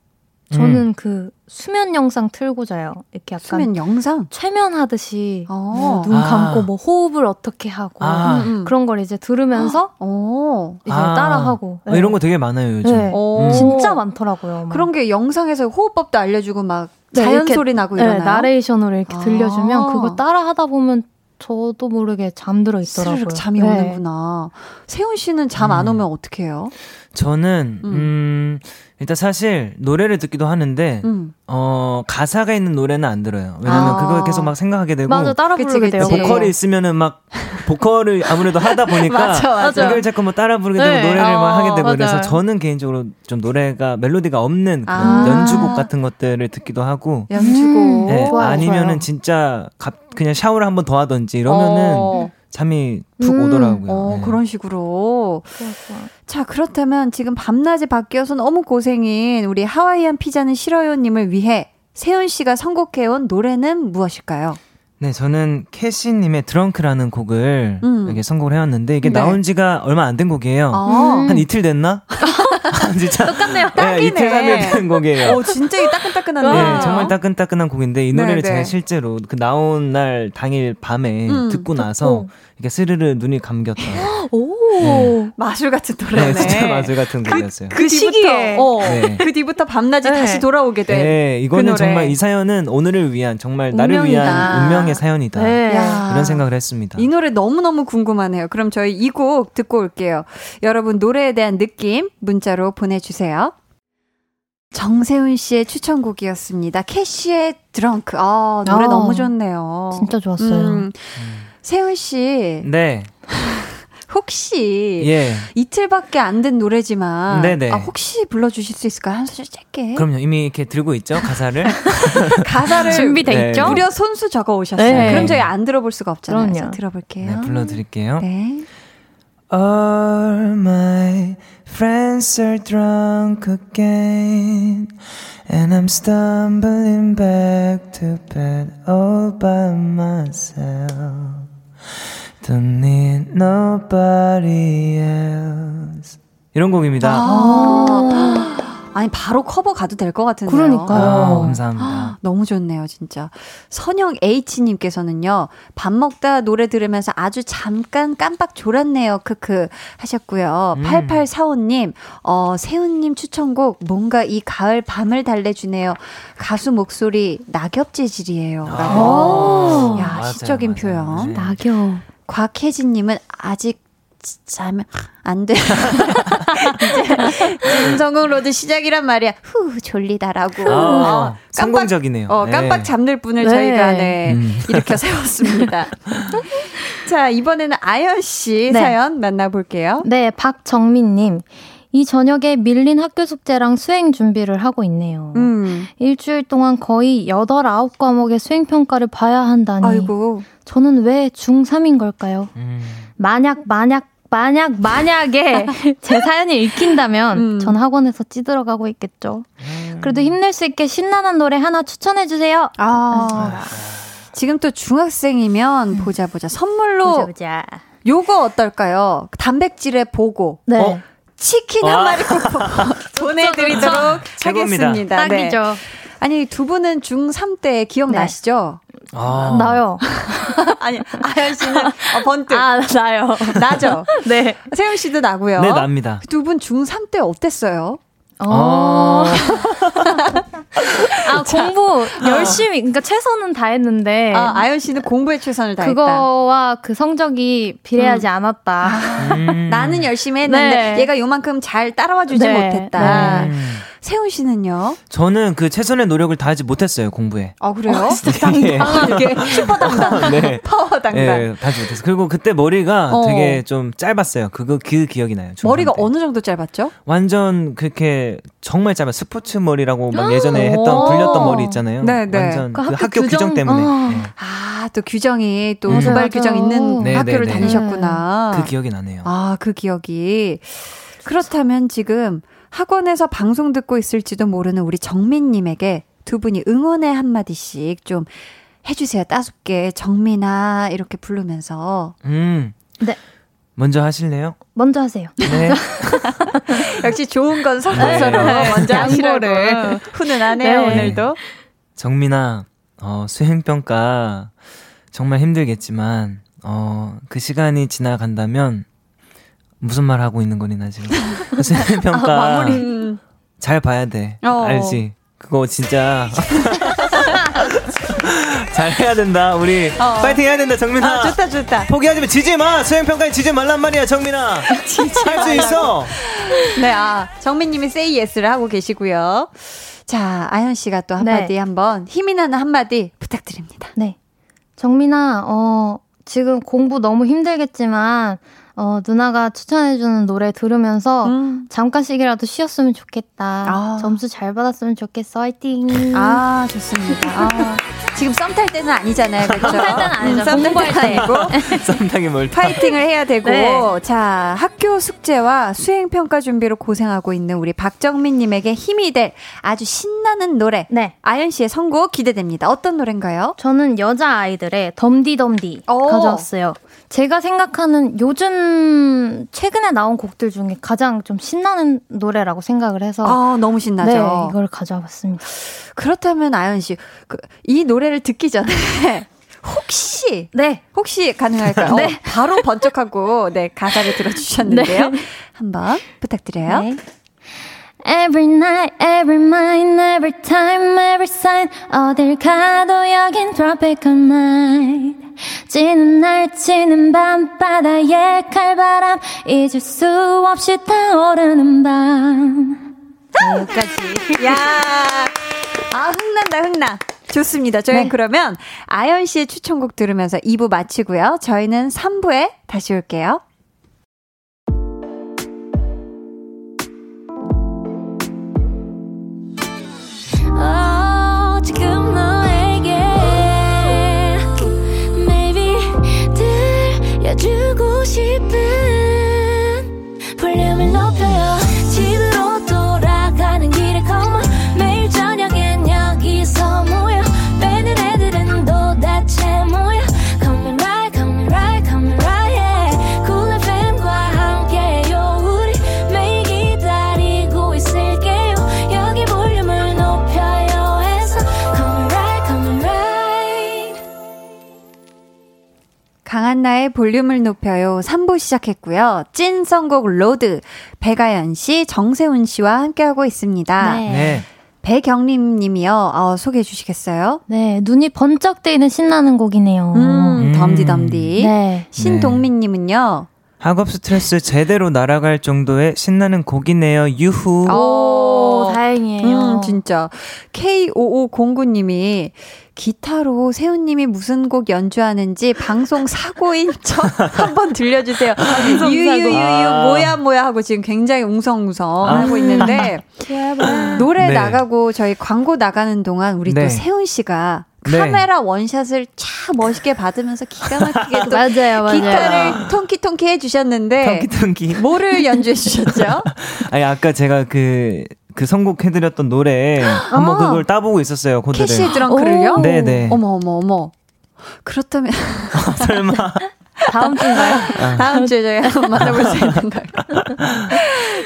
저는 음. 그 수면 영상 틀고 자요. 이렇게 약간 수면 영상 최면 하듯이 어. 눈 감고 아. 뭐 호흡을 어떻게 하고 아. 음, 음. 그런 걸 이제 들으면서 어. 이제 아. 따라하고 네. 이런 거 되게 많아요 요즘. 네. 음. 진짜 많더라고요. 막. 그런 게 영상에서 호흡법도 알려주고 막 네, 자연 소리 나고 네, 이러나요? 나레이션으로 이렇게 아. 들려주면 그거 따라 하다 보면 저도 모르게 잠들어 있더라고요. 잠이 네. 오는구나. 세훈 씨는 잠 안 오면 어떻게 해요? 저는 음, 음 일단 사실 노래를 듣기도 하는데 음. 어 가사가 있는 노래는 안 들어요. 왜냐면 아. 그걸 계속 막 생각하게 되고 맞아 따라 부르게 돼요. 보컬이 있으면은 막 보컬을 아무래도 하다 보니까 맞아, 맞아. 이걸 자꾸 뭐 따라 부르게 되고 네. 노래를 어, 막 하게 되고 맞아요. 그래서 저는 개인적으로 좀 노래가 멜로디가 없는 그런 아. 연주곡 같은 것들을 듣기도 하고 연주곡 네, 좋아요, 아니면은 좋아요. 진짜 그냥 샤워를 한 번 더 하던지 이러면은 어. 잠이 푹 음, 오더라고요. 어, 네. 그런 식으로. 좋아, 좋아. 자, 그렇다면 지금 밤낮이 바뀌어서 너무 고생인 우리 하와이안 피자는 싫어요님을 위해 세훈 씨가 선곡해온 노래는 무엇일까요? 네, 저는 캐시님의 드렁크라는 곡을 음. 이렇게 선곡을 해왔는데 이게 네. 나온 지가 얼마 안 된 곡이에요. 아. 한 이틀 됐나? 진짜 똑같네요. 네, 이틀 삼일 된 곡이에요. 오, 진짜 이 따끈따끈한데. 네, 정말 따끈따끈한 곡인데 이 노래를 네네. 제가 실제로 그 나온 날 당일 밤에 음, 듣고 나서 이렇게 스르르 눈이 감겼다. 오, 네. 마술 같은 노래네. 네, 진짜 마술 같은 그, 곡이었어요. 그, 그 시기에, 어, 네. 그 뒤부터 밤낮이 네. 다시 돌아오게 돼. 네, 이거는 그 정말 이 사연은 오늘을 위한 정말 운명이다. 나를 위한 운명의 사연이다. 네. 이런 생각을 했습니다. 이 노래 너무 너무 궁금하네요. 그럼 저희 이 곡 듣고 올게요. 여러분 노래에 대한 느낌 문자로 보내주세요. 정세훈 씨의 추천곡이었습니다. 캐시의 드렁크. 아, 노래 아, 너무 좋네요. 진짜 좋았어요. 음. 세훈 씨. 네. 혹시 예. 이틀밖에 안 된 노래지만 네네. 아, 혹시 불러주실 수 있을까요? 한 소절 짧게. 그럼요. 이미 이렇게 들고 있죠 가사를. 가사를 준비돼 네. 있죠. 무려 손수 적어 오셨어요. 네. 그럼 저희 안 들어볼 수가 없잖아요. 그럼요. 들어볼게요. 네, 불러드릴게요. 네. All my friends are drunk again, and I'm stumbling back to bed all by myself. Don't need nobody else. 이런 곡입니다. 아~ 아니 바로 커버 가도 될 것 같은데요. 그러니까요. 아, 감사합니다. 너무 좋네요, 진짜. 선영 H 님께서는요. 밥 먹다 노래 들으면서 아주 잠깐 깜빡 졸았네요. 크크 하셨고요. 음. 8845 님, 어, 세훈 님 추천곡 뭔가 이 가을 밤을 달래 주네요. 가수 목소리 낙엽 재질이에요. 라고. 야, 맞아요, 시적인 맞아요. 표현. 네. 낙엽. 곽혜진님은 아직 자면 안 돼. 이제 선곡 로드 시작이란 말이야. 후 졸리다라고. 아, 어, 깜빡, 성공적이네요. 어, 깜빡 네. 잠들 분을 네. 저희가 네, 음. 일으켜 세웠습니다. 자 이번에는 가연 씨 네. 사연 만나볼게요. 네, 박정민님. 이 저녁에 밀린 학교 숙제랑 수행 준비를 하고 있네요. 음. 일주일 동안 거의 8, 9과목의 수행평가를 봐야 한다니. 아이고. 저는 왜 중3인 걸까요? 음. 만약, 만약, 만약, 만약에 제 사연이 읽힌다면 음. 전 학원에서 찌들어가고 있겠죠. 음. 그래도 힘낼 수 있게 신나는 노래 하나 추천해주세요. 아. 아. 지금 또 중학생이면 음. 보자 보자 선물로 보자 보자. 요거 어떨까요? 단백질에 보고 네. 어? 치킨 한 마리 보내드리도록 하겠습니다. 딱이죠. 네. 아니 두 분은 중3 때 기억나시죠? 네. 아. 나요. 아니, 아연 씨는 어, 번뜩. 아, 나요. 나죠? 네. 세훈 씨도 나고요. 네, 납니다. 두 분 중3 때 어땠어요? 어. 아, 공부 열심히, 그러니까 최선은 다했는데. 아, 아연 씨는 공부에 최선을 다했다. 그거와 그 성적이 비례하지 음. 않았다. 음. 나는 열심히 했는데 네. 얘가 요만큼 잘 따라와 주지 네. 못했다. 네. 세훈 씨는요? 저는 그 최선의 노력을 다하지 못했어요 공부에. 아 그래요? 아, 진짜 네. 당당하게 슈퍼 당당, 네. 파워 당당. 네, 다하지 못했어요. 그리고 그때 머리가 어. 되게 좀 짧았어요. 그거 그 기억이 나요. 머리가 때. 어느 정도 짧았죠? 완전 그렇게 정말 짧아 스포츠 머리라고 막 예전에 했던 불렸던 머리 있잖아요. 네, 네. 완전 그, 그 학교, 규정, 규정 때문에. 어. 네. 아또 규정이 또 음. 두발 규정 있는 네, 학교를 네, 네. 다니셨구나. 그 기억이 나네요. 아그 기억이. 그렇다면 지금 학원에서 방송 듣고 있을지도 모르는 우리 정민님에게 두 분이 응원의 한마디씩 좀 해주세요. 따숩게 정민아 이렇게 부르면서. 음. 네. 먼저 하실래요? 먼저 하세요. 네. 역시 좋은 건 서로 서로 네. 먼저 하시라고 훈훈하네요 네. 오늘도. 정민아, 어, 수행평가 정말 힘들겠지만 어, 그 시간이 지나간다면 무슨 말 하고 있는 거니 나 지금? 수행 평가 아, 잘 봐야 돼. 어. 알지? 그거 진짜. 잘 해야 된다 우리. 어. 파이팅 해야 된다 정민아. 아, 좋다 좋다. 포기하지 마 지지 마. 수행 평가에 지지 말란 말이야 정민아. 할 수 있어. 네아 정민님이 say yes를 하고 계시고요. 자 아연 씨가 또 한마디 네. 한번 힘이 나는 한마디 부탁드립니다. 네. 정민아 어 지금 공부 너무 힘들겠지만 어, 누나가 추천해주는 노래 들으면서 음. 잠깐씩이라도 쉬었으면 좋겠다. 아. 점수 잘 받았으면 좋겠어. 화이팅. 아, 좋습니다. 아. 지금 썸 탈 때는 아니잖아요. 그렇죠? 썸탈 때는 아니죠. 썸 공부할 때. 썸타기 뭘 파이팅을 해야 되고. 네. 자, 학교 숙제와 수행 평가 준비로 고생하고 있는 우리 박정민 님에게 힘이 될 아주 신나는 노래. 네. 아연 씨의 선곡 기대됩니다. 어떤 노래인가요? 저는 여자 아이들의 덤디덤디 가져왔어요. 제가 생각하는 요즘 최근에 나온 곡들 중에 가장 좀 신나는 노래라고 생각을 해서 아 너무 신나죠. 네, 이걸 가져와봤습니다. 그렇다면 아연 씨, 그, 이 노래를 듣기 전에 혹시 네 혹시 가능할까요? 네. 어, 바로 번쩍하고 네 가사를 들어주셨는데요. 네. 한번 부탁드려요. 네. Every night, every mind, every time, every sign 어딜 가도 여긴 tropical night 지는 날 치는 밤바다의 칼바람 잊을 수 없이 타오르는 밤 여기까지 야, 아 흥난다 흥나 좋습니다. 저희는 네. 그러면 아연 씨의 추천곡 들으면서 2부 마치고요. 저희는 3부에 다시 올게요. 강한나의 볼륨을 높여요 3부 시작했고요. 찐 선곡 로드 배가연 씨, 정세훈 씨와 함께하고 있습니다. 네. 네. 배경림 님이요. 어, 소개해 주시겠어요? 네, 눈이 번쩍 뜨이는 신나는 곡이네요. 음, 덤디덤디. 네. 신동민 님은요. 학업 스트레스 제대로 날아갈 정도의 신나는 곡이네요. 유후. 오, 다행이에요. 음, 진짜. K5509님이 기타로 세운님이 무슨 곡 연주하는지 방송 사고인 척 한번 들려주세요. 유유유유 아. 뭐야 뭐야 하고 지금 굉장히 웅성웅성 아. 하고 있는데 노래 네. 나가고 저희 광고 나가는 동안 우리 네. 또 세운 씨가 네. 카메라 원샷을 차 멋있게 받으면서 기가 막히게 또 맞아요, 맞아요. 기타를 통키통키 해주셨는데 통키통키 뭐를 연주해 주셨죠? 아니 아까 제가 그그 선곡해드렸던 노래 한번 아, 그걸 따보고 있었어요 코드를. 캐시 드렁크를요? 네네. 어머 어머 어머. 그렇다면 설마 다음 주인가요? 아. 다음 주에 저희 한번 만나볼 수 있는 걸.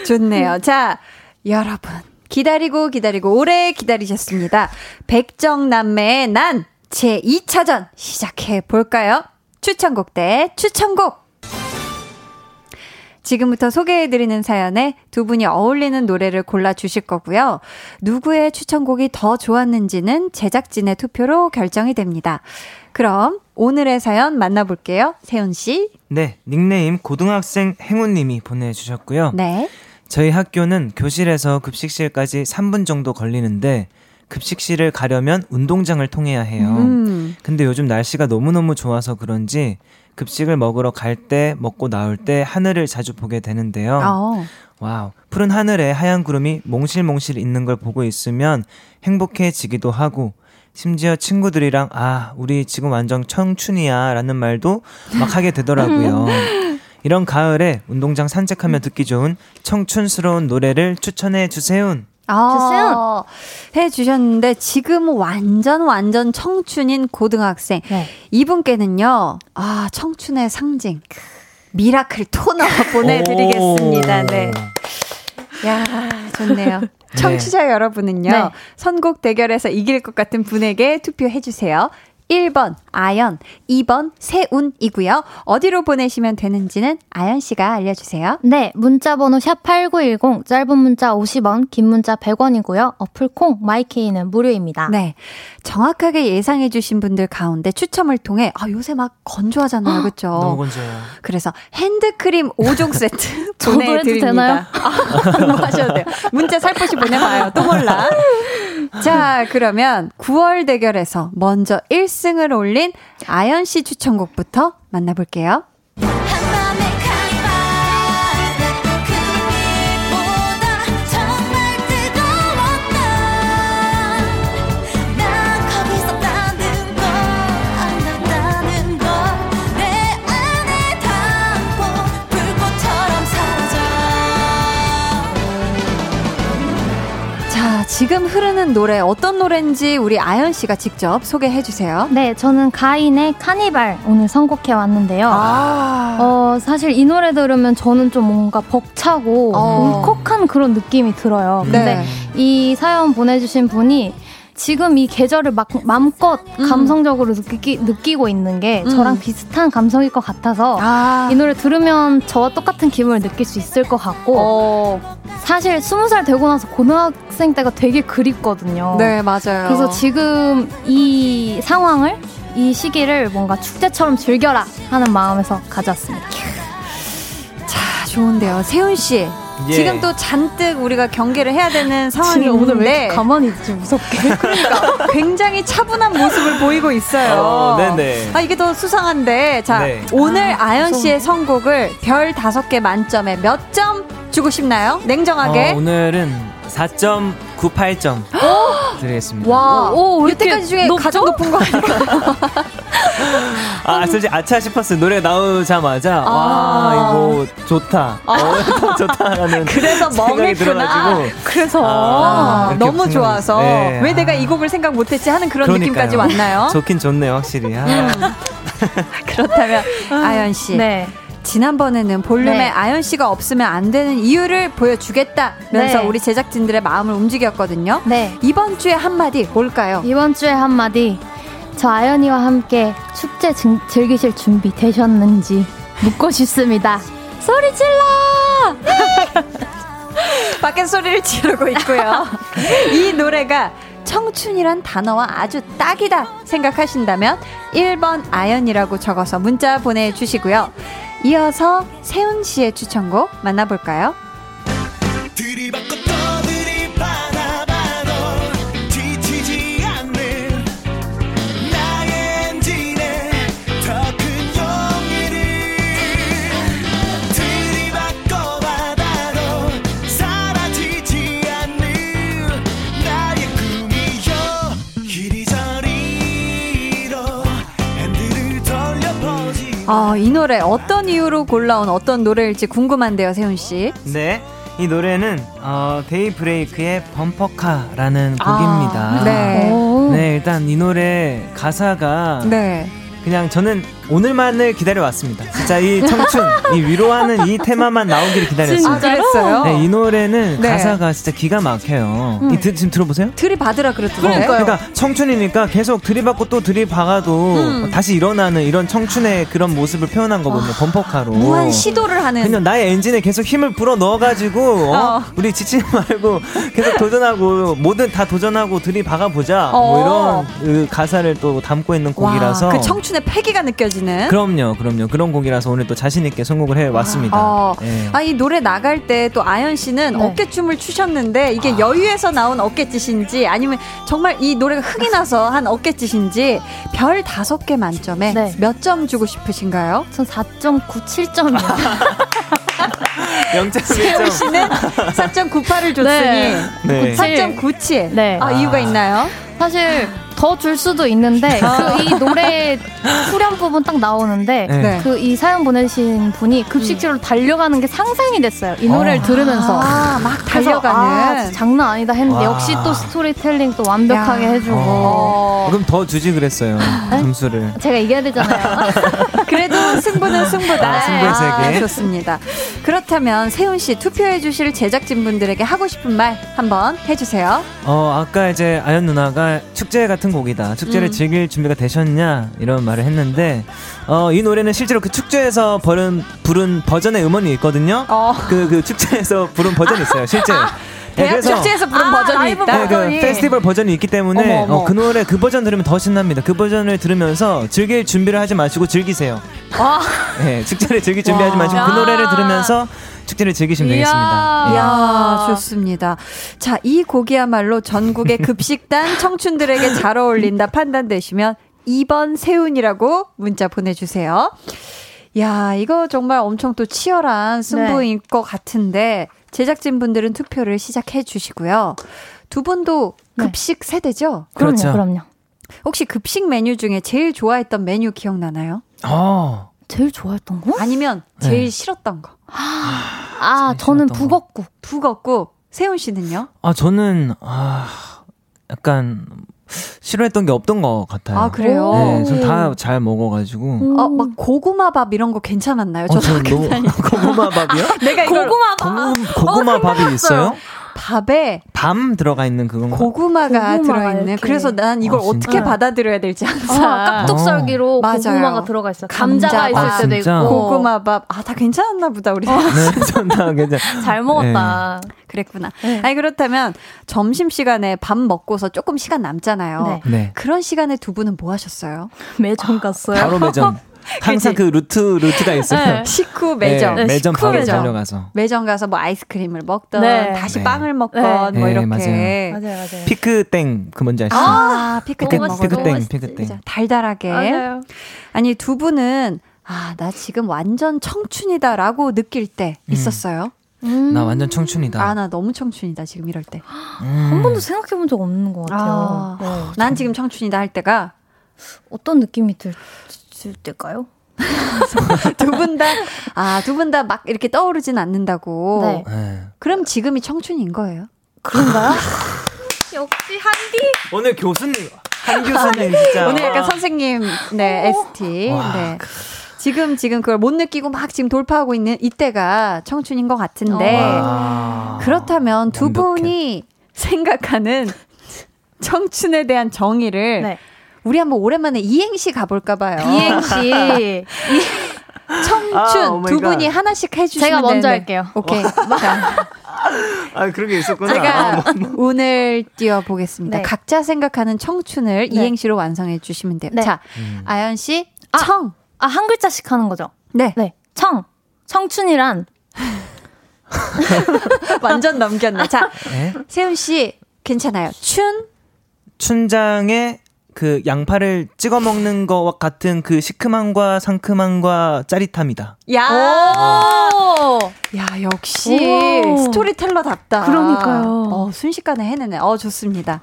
좋네요. 자 여러분 기다리고 기다리고 오래 기다리셨습니다. 백정남매의 난 제 2차전 시작해 볼까요? 추천곡 대 추천곡. 지금부터 소개해드리는 사연에 두 분이 어울리는 노래를 골라주실 거고요. 누구의 추천곡이 더 좋았는지는 제작진의 투표로 결정이 됩니다. 그럼 오늘의 사연 만나볼게요. 세훈 씨. 네, 닉네임 고등학생 행운님이 보내주셨고요. 네. 저희 학교는 교실에서 급식실까지 3분 정도 걸리는데 급식실을 가려면 운동장을 통해야 해요. 음. 근데 요즘 날씨가 너무너무 좋아서 그런지 급식을 먹으러 갈 때, 먹고 나올 때 하늘을 자주 보게 되는데요. 어. 와우. 푸른 하늘에 하얀 구름이 몽실몽실 있는 걸 보고 있으면 행복해지기도 하고, 심지어 친구들이랑, 아, 우리 지금 완전 청춘이야. 라는 말도 막 하게 되더라고요. 이런 가을에 운동장 산책하며 듣기 좋은 청춘스러운 노래를 추천해 주세요. 아, 해 주셨는데 지금 완전 완전 청춘인 고등학생 네. 이분께는요. 아 청춘의 상징 미라클 토너 보내드리겠습니다. 네. 야 좋네요. 네. 청취자 네. 여러분은요. 네. 선곡 대결에서 이길 것 같은 분에게 투표해 주세요. 1번 아연, 2번 세운이고요. 어디로 보내시면 되는지는 아연 씨가 알려주세요. 네, 문자 번호 샵 #8910 짧은 문자 50원, 긴 문자 100원이고요. 어플 콩 마이케이는 무료입니다. 네, 정확하게 예상해 주신 분들 가운데 추첨을 통해 아 요새 막 건조하잖아요, 그렇죠? 너무 건조해요. 그래서 핸드크림 5종 세트 보내드립니다. 아, 뭐 하셔도 돼요. 문자 살포시 보내봐요. 또 몰라. 자, 그러면 9월 대결에서 먼저 1승을 올린 아연 씨 추천곡부터 만나볼게요. 지금 흐르는 노래 어떤 노래인지 우리 아연 씨가 직접 소개해 주세요. 네, 저는 가인의 카니발 오늘 선곡해 왔는데요. 아~ 어, 사실 이 노래 들으면 저는 좀 뭔가 벅차고 어. 울컥한 그런 느낌이 들어요. 근데 네. 이 사연 보내주신 분이 지금 이 계절을 막 마음껏 음. 감성적으로 느끼, 느끼고 있는 게 음. 저랑 비슷한 감성일 것 같아서 아. 이 노래 들으면 저와 똑같은 기분을 느낄 수 있을 것 같고 어. 사실 스무 살 되고 나서 고등학생 때가 되게 그립거든요. 네, 맞아요. 그래서 지금 이 상황을 이 시기를 뭔가 축제처럼 즐겨라 하는 마음에서 가져왔습니다. 자, 좋은데요. 세훈 씨. 예. 지금 또 잔뜩 우리가 경계를 해야 되는 상황이 오늘 왜 가만히 있지 무섭게 그러니까 굉장히 차분한 모습을 보이고 있어요. 어, 네네. 아 이게 더 수상한데 자 네. 오늘 아, 연 씨의 선곡을 별 다섯 개 만점에 몇 점 주고 싶나요? 냉정하게. 어, 오늘은 4.98점 드리겠습니다. 와, 오, 여태까지 중에 높죠? 가장 높은 거 아닐까? 아, 솔직히 아차 싶었어요. 노래 나오자마자 아~ 와, 이거 좋다. 아~ 어, 좋다라는 그래서 생각이 들어가지고 그래서 아, 너무 좋아서 네. 왜 내가 이 곡을 생각 못했지 하는 그런 그러니까요. 느낌까지 왔나요? 좋긴 좋네요, 확실히. 아. 그렇다면 아연 씨. 네. 지난번에는 볼륨에 네. 아연 씨가 없으면 안 되는 이유를 보여주겠다면서 네. 우리 제작진들의 마음을 움직였거든요. 네. 이번 주에 한마디 뭘까요? 이번 주에 한마디. 저 아연이와 함께 축제 증, 즐기실 준비 되셨는지 묻고 싶습니다. 소리 질러! 밖에 소리를 지르고 있고요. 이 노래가 청춘이란 단어와 아주 딱이다 생각하신다면 1번 아연이라고 적어서 문자 보내주시고요. 이어서 세훈 씨의 추천곡 만나볼까요? 아, 이 노래 어떤 이유로 골라온 어떤 노래일지 궁금한데요, 세운 씨. 네. 이 노래는 어, 데이브레이크의 범퍼카라는 아, 곡입니다. 네. 네, 일단 이 노래 가사가 네. 그냥 저는 오늘만을 기다려왔습니다. 진짜 이 청춘, 이 위로하는 이 테마만 나오기를 기다렸어요. 진짜요? 네, 이 노래는 네. 가사가 진짜 기가 막혀요. 음. 이 드, 지금 들어보세요? 들이받으라 그랬더라고요. 어, 그러니까 청춘이니까 계속 들이받고 또 들이박아도 음. 다시 일어나는 이런 청춘의 그런 모습을 표현한 거거든요. 범퍼카로. 무한 시도를 하는. 그냥 나의 엔진에 계속 힘을 불어 넣어가지고 어? 어. 우리 지치지 말고 계속 도전하고 뭐든 다 도전하고 들이박아 보자. 뭐 어. 뭐 이런 그 가사를 또 담고 있는 곡이라서. 와, 그 청춘의 패기가 느껴지는. 느껴지는. 그럼요, 그럼요. 그런 곡이라서 오늘 또 자신 있게 선곡을 해 왔습니다. 아, 네. 아, 이 노래 나갈 때 또 아연 씨는 네. 어깨춤을 추셨는데 이게 아. 여유에서 나온 어깨짓인지 아니면 정말 이 노래가 흥이 나서 한 어깨짓인지 별 다섯 개 만점에 네. 몇점 주고 싶으신가요? 전 4.97점이요. 0.1점. 씨는 4.98을 줬으니 네. 4.97. 네. 아, 이유가 있나요? 사실 더 줄 수도 있는데 아. 그이 노래 후렴 부분 딱 나오는데 네. 그 이 사연 보내신 분이 급식실로 달려가는 게 상상이 됐어요. 이 노래를 어. 들으면서 아, 막 달려가는 아, 장난 아니다 했는데 와. 역시 또 스토리텔링 또 완벽하게 야. 해주고 어. 그럼 더 주지 그랬어요 네? 점수를 제가 이겨야 되잖아요. 그래도 승부는 승부다. 아, 승부의 세계. 아, 좋습니다. 그렇다면 세훈 씨 투표해 주실 제작진 분들에게 하고 싶은 말 한번 해주세요. 어 아까 이제 아연 누나가 축제 같은 곡이다. 축제를 음. 즐길 준비가 되셨냐? 이런 말을 했는데, 어, 이 노래는 실제로 그 축제에서 부른, 부른 버전의 음원이 있거든요. 어. 그, 그 축제에서 부른 버전이 있어요, 실제. 네, 그래서 축제에서 부른 아, 버전이 있다. 네, 그 페스티벌 버전이 있기 때문에 어머, 어머. 어, 그 노래 그 버전 들으면 더 신납니다. 그 버전을 들으면서 즐길 준비를 하지 마시고 즐기세요. 와. 네, 축제를 즐길 준비하지 마시고 그 노래를 들으면서 축제를 즐기시면 되겠습니다. 예. 이야, 좋습니다. 자, 이 곡이야말로 전국의 급식단 청춘들에게 잘 어울린다 판단되시면 2번 세운이라고 문자 보내주세요. 야, 이거 정말 엄청 또 치열한 승부인 네. 것 같은데 제작진 분들은 투표를 시작해 주시고요. 두 분도 네. 급식 네. 세대죠? 그렇죠. 그럼요, 그럼요. 혹시 급식 메뉴 중에 제일 좋아했던 메뉴 기억나나요? 아. 제일 좋아했던 거? 아니면 제일 네. 싫었던 거? 아, 저는 북엇국. 북엇국. 세훈 씨는요? 아, 저는, 아, 약간, 싫어했던 게 없던 것 같아요. 아, 그래요? 네, 전다 잘 먹어가지고. 음. 어, 막 고구마밥 이런 거 괜찮았나요? 어, 저 너무, 고구마밥이요? 내가 이걸 고구마밥. 고구마밥이 어, 있어요? 밥에 밤 들어가 있는 그건 고구마가, 고구마가 들어있는. 그래서 난 이걸 아, 어떻게 네. 받아들여야 될지 항상 아, 깍둑썰기로 어. 고구마가 들어가 있어. 감자가 있을 아, 때도 있고 고구마밥. 아 다 괜찮았나 보다 우리. 어. 네, 괜찮. 잘 먹었다. 네. 그랬구나. 네. 아니 그렇다면 점심 시간에 밥 먹고서 조금 시간 남잖아요. 네. 네. 그런 시간에 두 분은 뭐 하셨어요? 매점 갔어요. 바로 매점. 항상 그 루트 루트가 있어요. 네. 식후 매점. 네, 매점 바로 매점. 달려가서. 매점 가서 뭐 아이스크림을 먹던 네. 다시 네. 빵을 먹던 뭐 네, 이렇게. 맞아요. 맞아요, 맞아요. 피크땡 그 뭔지 아시죠? 아, 피크땡 먹 피크땡, 피크땡. 달달하게. 맞아요. 아니 두 분은 아, 나 지금 완전 청춘이다라고 느낄 때 음. 있었어요? 음. 나 완전 청춘이다. 아, 나 너무 청춘이다, 지금 이럴 때. 음. 한 번도 생각해 본 적 없는 것 같아요. 아, 네. 난 지금 청춘이다 할 때가 어떤 느낌이 들, 있을 때까요? 두 분 다, 아, 두 분 다 막 이렇게 떠오르진 않는다고. 네. 네. 그럼 지금이 청춘인 거예요? 그런가요? 역시 한디. 오늘 교수님, 한 교수님 진짜. 오늘 약간 선생님, 네, ST. 와. 네. 지금, 지금 그걸 못 느끼고 막 지금 돌파하고 있는 이때가 청춘인 것 같은데. 와. 그렇다면 두 완벽해. 분이 생각하는 청춘에 대한 정의를 네. 우리 한번 오랜만에 이행시 가볼까 봐요. 이행시. 청춘 아, 두 분이 하나씩 해주시면 제가 먼저 되는데. 할게요. 오케이. 아, 그런 게 있었구나. 제가 오늘 띄워보겠습니다. 네. 각자 생각하는 청춘을 네. 이행시로 완성해 주시면 돼요. 네. 자, 음. 아연 씨, 아, 청. 아, 한 글자씩 하는 거죠? 네. 네. 청. 청춘이란. 완전 넘겼네. 자, 네? 세훈 씨, 괜찮아요. 춘. 춘장에 그 양파를 찍어 먹는 것 같은 그 시큼함과 상큼함과 짜릿함이다. 야, 야 역시 오. 스토리텔러답다. 그러니까요. 어, 순식간에 해내네. 어 좋습니다.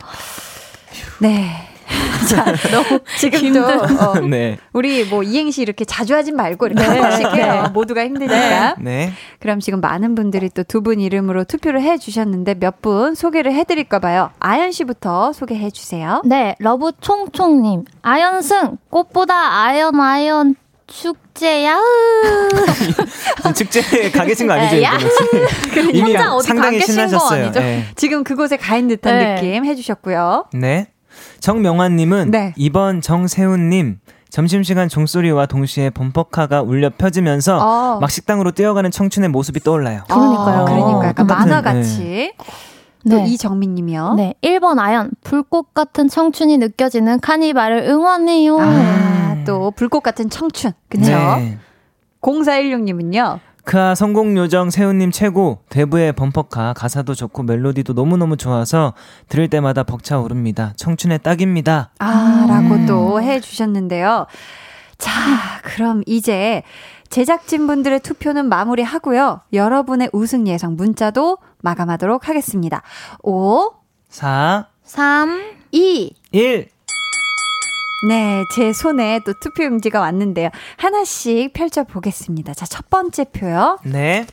네. 자, 너무 지금도 어, 네. 우리 뭐 이행시 이렇게 자주 하진 말고 이렇게 네. 한 번씩 해요. 네. 모두가 힘드니까. 네. 그럼 지금 많은 분들이 또 두 분 이름으로 투표를 해 주셨는데 몇 분 소개를 해 드릴까 봐요. 아연 씨부터 소개해 주세요. 네, 러브 총총 님. 아연승 꽃보다 아연 아연 축제야. 축제에 가 계신 거 아니죠? 야. 이미 상당히 신나셨어요. 네. 지금 그곳에 가 있는 듯한 네. 느낌 해주셨고요. 네. 정명환님은 네. 이번 정세훈님 점심시간 종소리와 동시에 범퍼카가 울려 펴지면서 어. 막 식당으로 뛰어가는 청춘의 모습이 떠올라요. 그러니까요. 어. 그러니까 약간 만화같이. 네. 또 네. 이정민님이요. 네, 1번 아연 불꽃 같은 청춘이 느껴지는 카니발을 응원해요. 아, 또 불꽃 같은 청춘, 그렇죠? 네. 0416님은요. 크아 성공 요정 세훈님 최고 대부의 범퍼카 가사도 좋고 멜로디도 너무너무 좋아서 들을 때마다 벅차오릅니다. 청춘의 딱입니다. 아, 라고 음. 또 해주셨는데요. 자, 그럼 이제 제작진분들의 투표는 마무리하고요. 여러분의 우승 예상 문자도 마감하도록 하겠습니다. 5, 4, 3, 2, 1. 네, 제 손에 또 투표 용지가 왔는데요. 하나씩 펼쳐보겠습니다. 자, 첫 번째 표요. 네.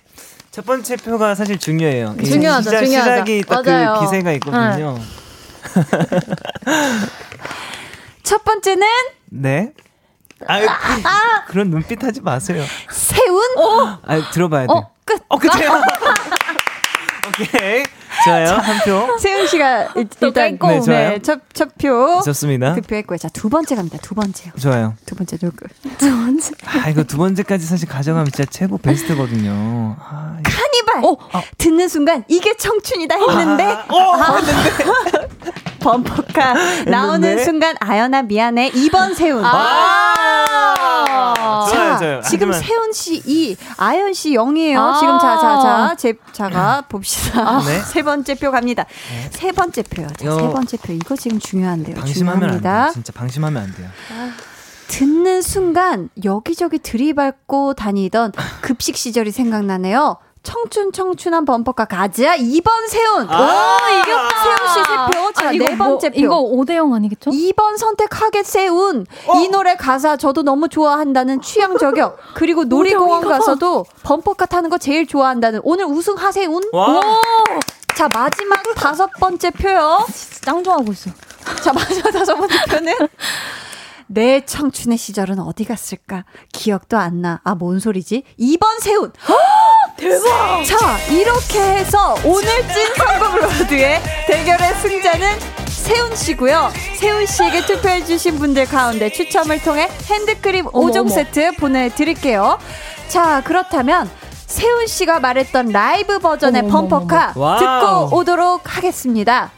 첫 번째 표가 사실 중요해요. 중요하죠, 시작, 중요하죠. 시작이 딱 그 기세가 있거든요. 첫 번째는? 네. 아, 그, 아, 그런 눈빛 하지 마세요. 세운? 어. 아, 들어봐야 돼. 어, 끝. 어, 끝이에요. 오케이. 좋아요. 한 표. 세훈 씨가 일단 네, 네, 첫, 첫 표. 좋습니다. 득표했고요. 자, 두 번째 갑니다. 두 번째요. 좋아요. 두 번째 누구? 두 번째. 아, 이거 두 번째까지 사실 가져가면 진짜 최고 베스트거든요. 아, 카니발! 어, 아. 듣는 순간 이게 청춘이다 했는데. 아, 어, 아. 했는데. 범퍼카 나오는 순간 아연아 미안해 2번 세훈. 아~ 자, 좋아요, 지금 하지만... 세훈 씨 2, 아연 씨 0이에요. 아~ 지금 자, 자, 자, 제, 자가 봅시다. 아, 네? 세 번째 표 갑니다. 네. 세 번째 표요. 자, 세 번째 표. 이거 지금 중요한데요. 방심하면 중요합니다. 안 돼요. 진짜 방심하면 안 돼요. 듣는 순간 여기저기 들이밟고 다니던 급식 시절이 생각나네요. 청춘 청춘한 범퍼카 가즈아 2번 세훈. 아~ 오, 이겼다. 세훈 씨 세표. 자, 아, 네뭐 번째 표. 이거 5대 0 아니겠죠? 2번 선택하게 세훈. 어? 이 노래 가사 저도 너무 좋아한다는 취향 저격. 그리고 놀이공원 가서도 범퍼카 타는 거 제일 좋아한다는 오늘 우승 하세훈. 와. 자, 마지막 다섯 번째 표요. 진짜 짱 좋아하고 있어. 자, 마지막 다섯 번째 표는 내 청춘의 시절은 어디 갔을까? 기억도 안 나. 아, 뭔 소리지? 2번 세운. 대박! 자, 이렇게 해서 오늘 찐 선곡 로드의 대결의 승자는 세운 씨고요. 세운 씨에게 투표해 주신 분들 가운데 추첨을 통해 핸드크림 어머, 5종 세트 보내 드릴게요. 자, 그렇다면 세운 씨가 말했던 라이브 버전의 어머, 범퍼카 어머, 듣고 오도록 하겠습니다.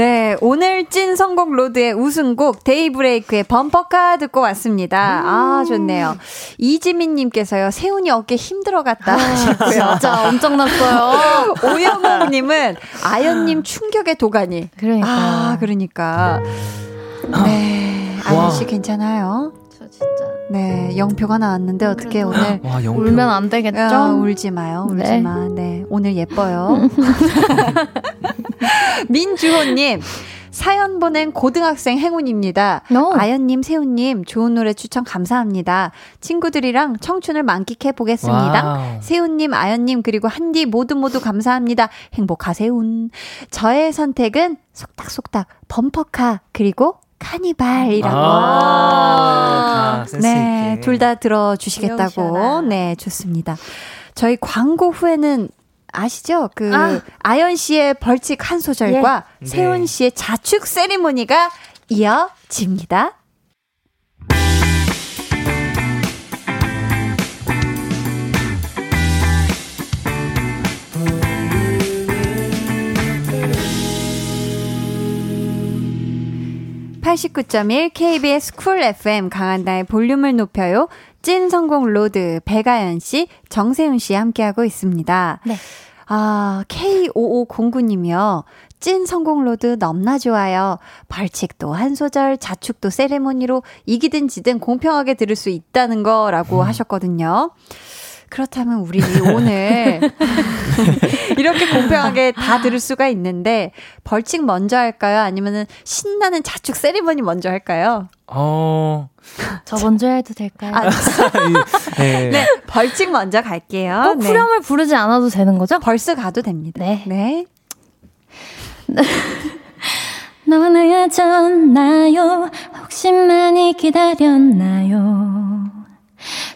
네, 오늘 찐 선곡 로드의 우승곡 데이브레이크의 범퍼카 듣고 왔습니다. 음. 아, 좋네요. 이지민 님께서요, 세운이 어깨 힘들어 갔다 아, 진짜 엄청났어요. 오영옥 님은 아연 님 충격의 도가니. 그러니까. 아, 그러니까. 네, 아연 씨 괜찮아요? 네, 영 표가 나왔는데 어떻게 오늘 와, 울면 안 되겠죠? 야, 울지 마요. 울지 네. 마. 네. 오늘 예뻐요. 민주호님. 사연 보낸 고등학생 행운입니다. No. 아연님, 세훈님, 좋은 노래 추천 감사합니다. 친구들이랑 청춘을 만끽해 보겠습니다. 세훈님, 아연님, 그리고 한디 모두 모두 감사합니다. 행복하세요. 저의 선택은 속닥속닥 범퍼카, 그리고 카니발이라고. 아, 아, 네, 둘 다 들어주시겠다고. 네, 좋습니다. 저희 광고 후에는 아시죠? 그 아. 아연 씨의 벌칙 한 소절과 예. 세훈 네. 씨의 자축 세리머니가 이어집니다. 89.1 KBS 쿨 FM 강한나의 볼륨을 높여요. 찐 선곡 로드 배아연 씨, 정세운 씨 함께하고 있습니다. 네. 아, K5509님이요. 찐 선곡 로드 넘나 좋아요. 벌칙도 한 소절, 자축도 세레모니로 이기든 지든 공평하게 들을 수 있다는 거라고 음. 하셨거든요. 그렇다면 우리 오늘 이렇게 공평하게 다 들을 수가 있는데 벌칙 먼저 할까요? 아니면은 신나는 자축 세리머니 먼저 할까요? 어. 저 먼저 해도 될까요? 아, 네. 네. 벌칙 먼저 갈게요. 꼭 네. 후렴을 부르지 않아도 되는 거죠? 벌써 가도 됩니다. 네. 네. 너는 헤어졌나요? 혹시 많이 기다렸나요?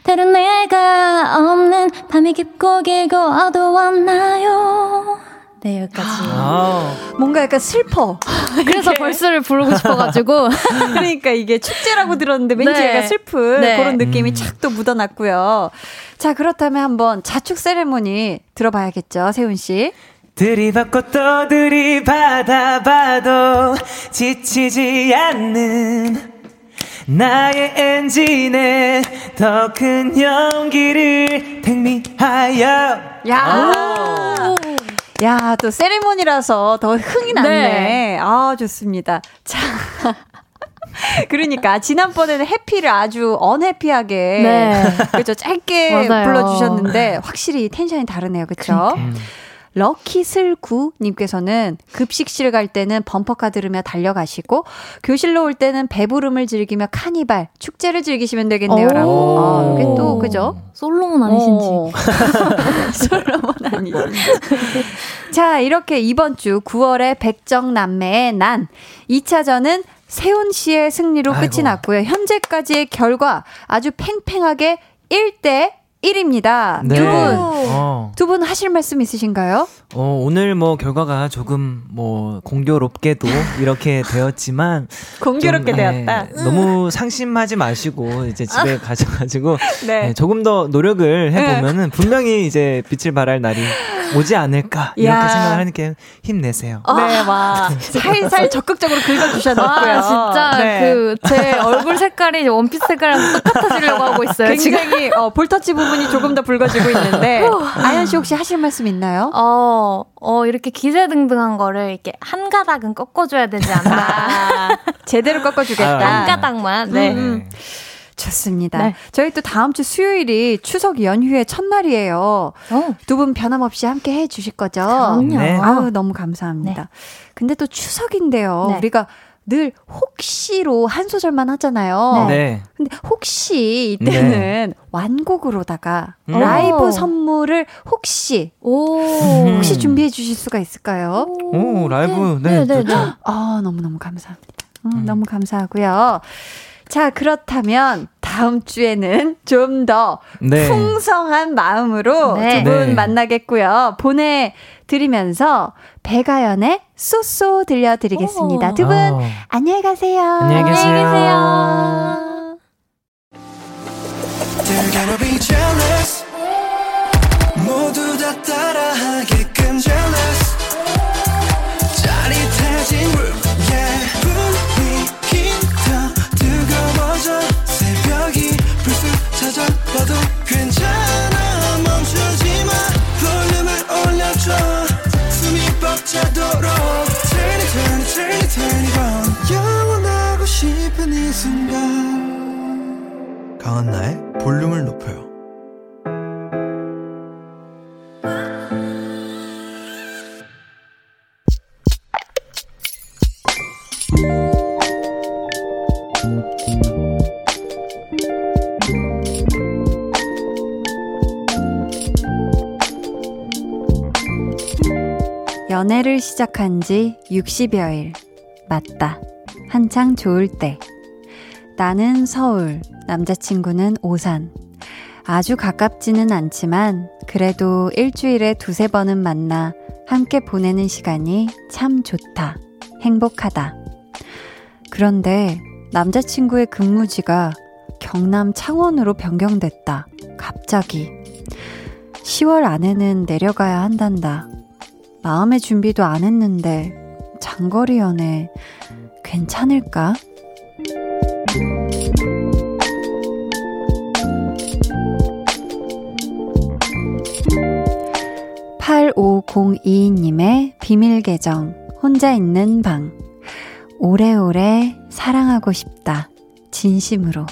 때론 내가 없는 밤이 깊고 길고 어두웠나요? 네, 여기까지. 아. 뭔가 약간 슬퍼. 그래서 벌스를 부르고 싶어가지고. 그러니까 이게 축제라고 들었는데 왠지 네. 약간 슬픈 네. 그런 느낌이 음. 착또 묻어났고요. 자, 그렇다면 한번 자축 세레모니 들어봐야겠죠, 세훈씨. 들이받고 또 들이받아 봐도 지치지 않는 나의 엔진에 더큰 용기를 택미하여. 야. 야, 또 세리머니라서 더 흥이 났네. 네. 아, 좋습니다. 자. 그러니까 지난번에는 해피를 아주 언해피하게 네. 그죠 짧게 불러 주셨는데 확실히 텐션이 다르네요, 그렇죠? 럭키슬구님께서는 급식실 갈 때는 범퍼카 들으며 달려가시고 교실로 올 때는 배부름을 즐기며 카니발 축제를 즐기시면 되겠네요라고. 아, 이게 또 그죠? 솔로몬 아니신지. 어. 솔로몬 아니신지. 자, 이렇게 이번 주 9월의 백정남매의 난 2차전은 세훈 씨의 승리로 아이고. 끝이 났고요. 현재까지의 결과 아주 팽팽하게 1대 1입니다. 네. 두 분, 어. 두분 하실 말씀 있으신가요? 어, 오늘 뭐 결과가 조금 뭐 공교롭게도 이렇게 되었지만 공교롭게 좀, 네, 되었다. 네, 너무 상심하지 마시고 이제 집에 가셔가지고 네. 네, 조금 더 노력을 해보면은 분명히 이제 빛을 발할 날이 오지 않을까 이렇게 생각을 하니까 힘내세요. 네, 와 살살 적극적으로 긁어주셨고요. 아, 진짜 네. 그제 얼굴 색깔이 원피스 색깔이랑 똑같아지려고 하고 있어요. 굉장히 어, 볼터치 부분 이 조금 더 붉어지고 있는데 아연 씨 혹시 하실 말씀 있나요? 어, 어 이렇게 기세등등한 거를 이렇게 한 가닥은 꺾어줘야 되지 않나. 아, 제대로 꺾어주겠다. 한 가닥만. 네. 음. 좋습니다. 네. 저희 또 다음 주 수요일이 추석 연휴의 첫날이에요. 어. 두분 변함없이 함께 해 주실 거죠? 그럼요. 네. 아우, 너무 감사합니다. 네. 근데 또 추석인데요. 네. 우리가 늘 혹시로 한 소절만 하잖아요. 네. 네. 근데 혹시 이때는 네. 완곡으로다가 음. 라이브 선물을 혹시 오. 혹시 준비해 주실 수가 있을까요? 오, 라이브 네. 네, 네, 네. 아, 너무너무 감사합니다. 음, 음. 너무 감사하고요. 자, 그렇다면 다음 주에는 좀더 네. 풍성한 마음으로 네. 두분 네. 만나겠고요. 보내드리면서 배가연의 쏘쏘 들려드리겠습니다. 두 분, 어. 안녕히 가세요. 안녕히 계세요. 안녕히 계세요. 모두 다 따라하게 순간 강한나의 볼륨을 높여요 연애를 시작한 지 60여일. 맞다. 한창 좋을 때. 나는 서울, 남자친구는 오산. 아주 가깝지는 않지만 그래도 일주일에 두세 번은 만나 함께 보내는 시간이 참 좋다. 행복하다. 그런데 남자친구의 근무지가 경남 창원으로 변경됐다. 갑자기. 10월 안에는 내려가야 한단다. 마음의 준비도 안 했는데 장거리 연애 괜찮을까? 8502님의 비밀 계정, 혼자 있는 방. 오래오래 사랑하고 싶다. 진심으로.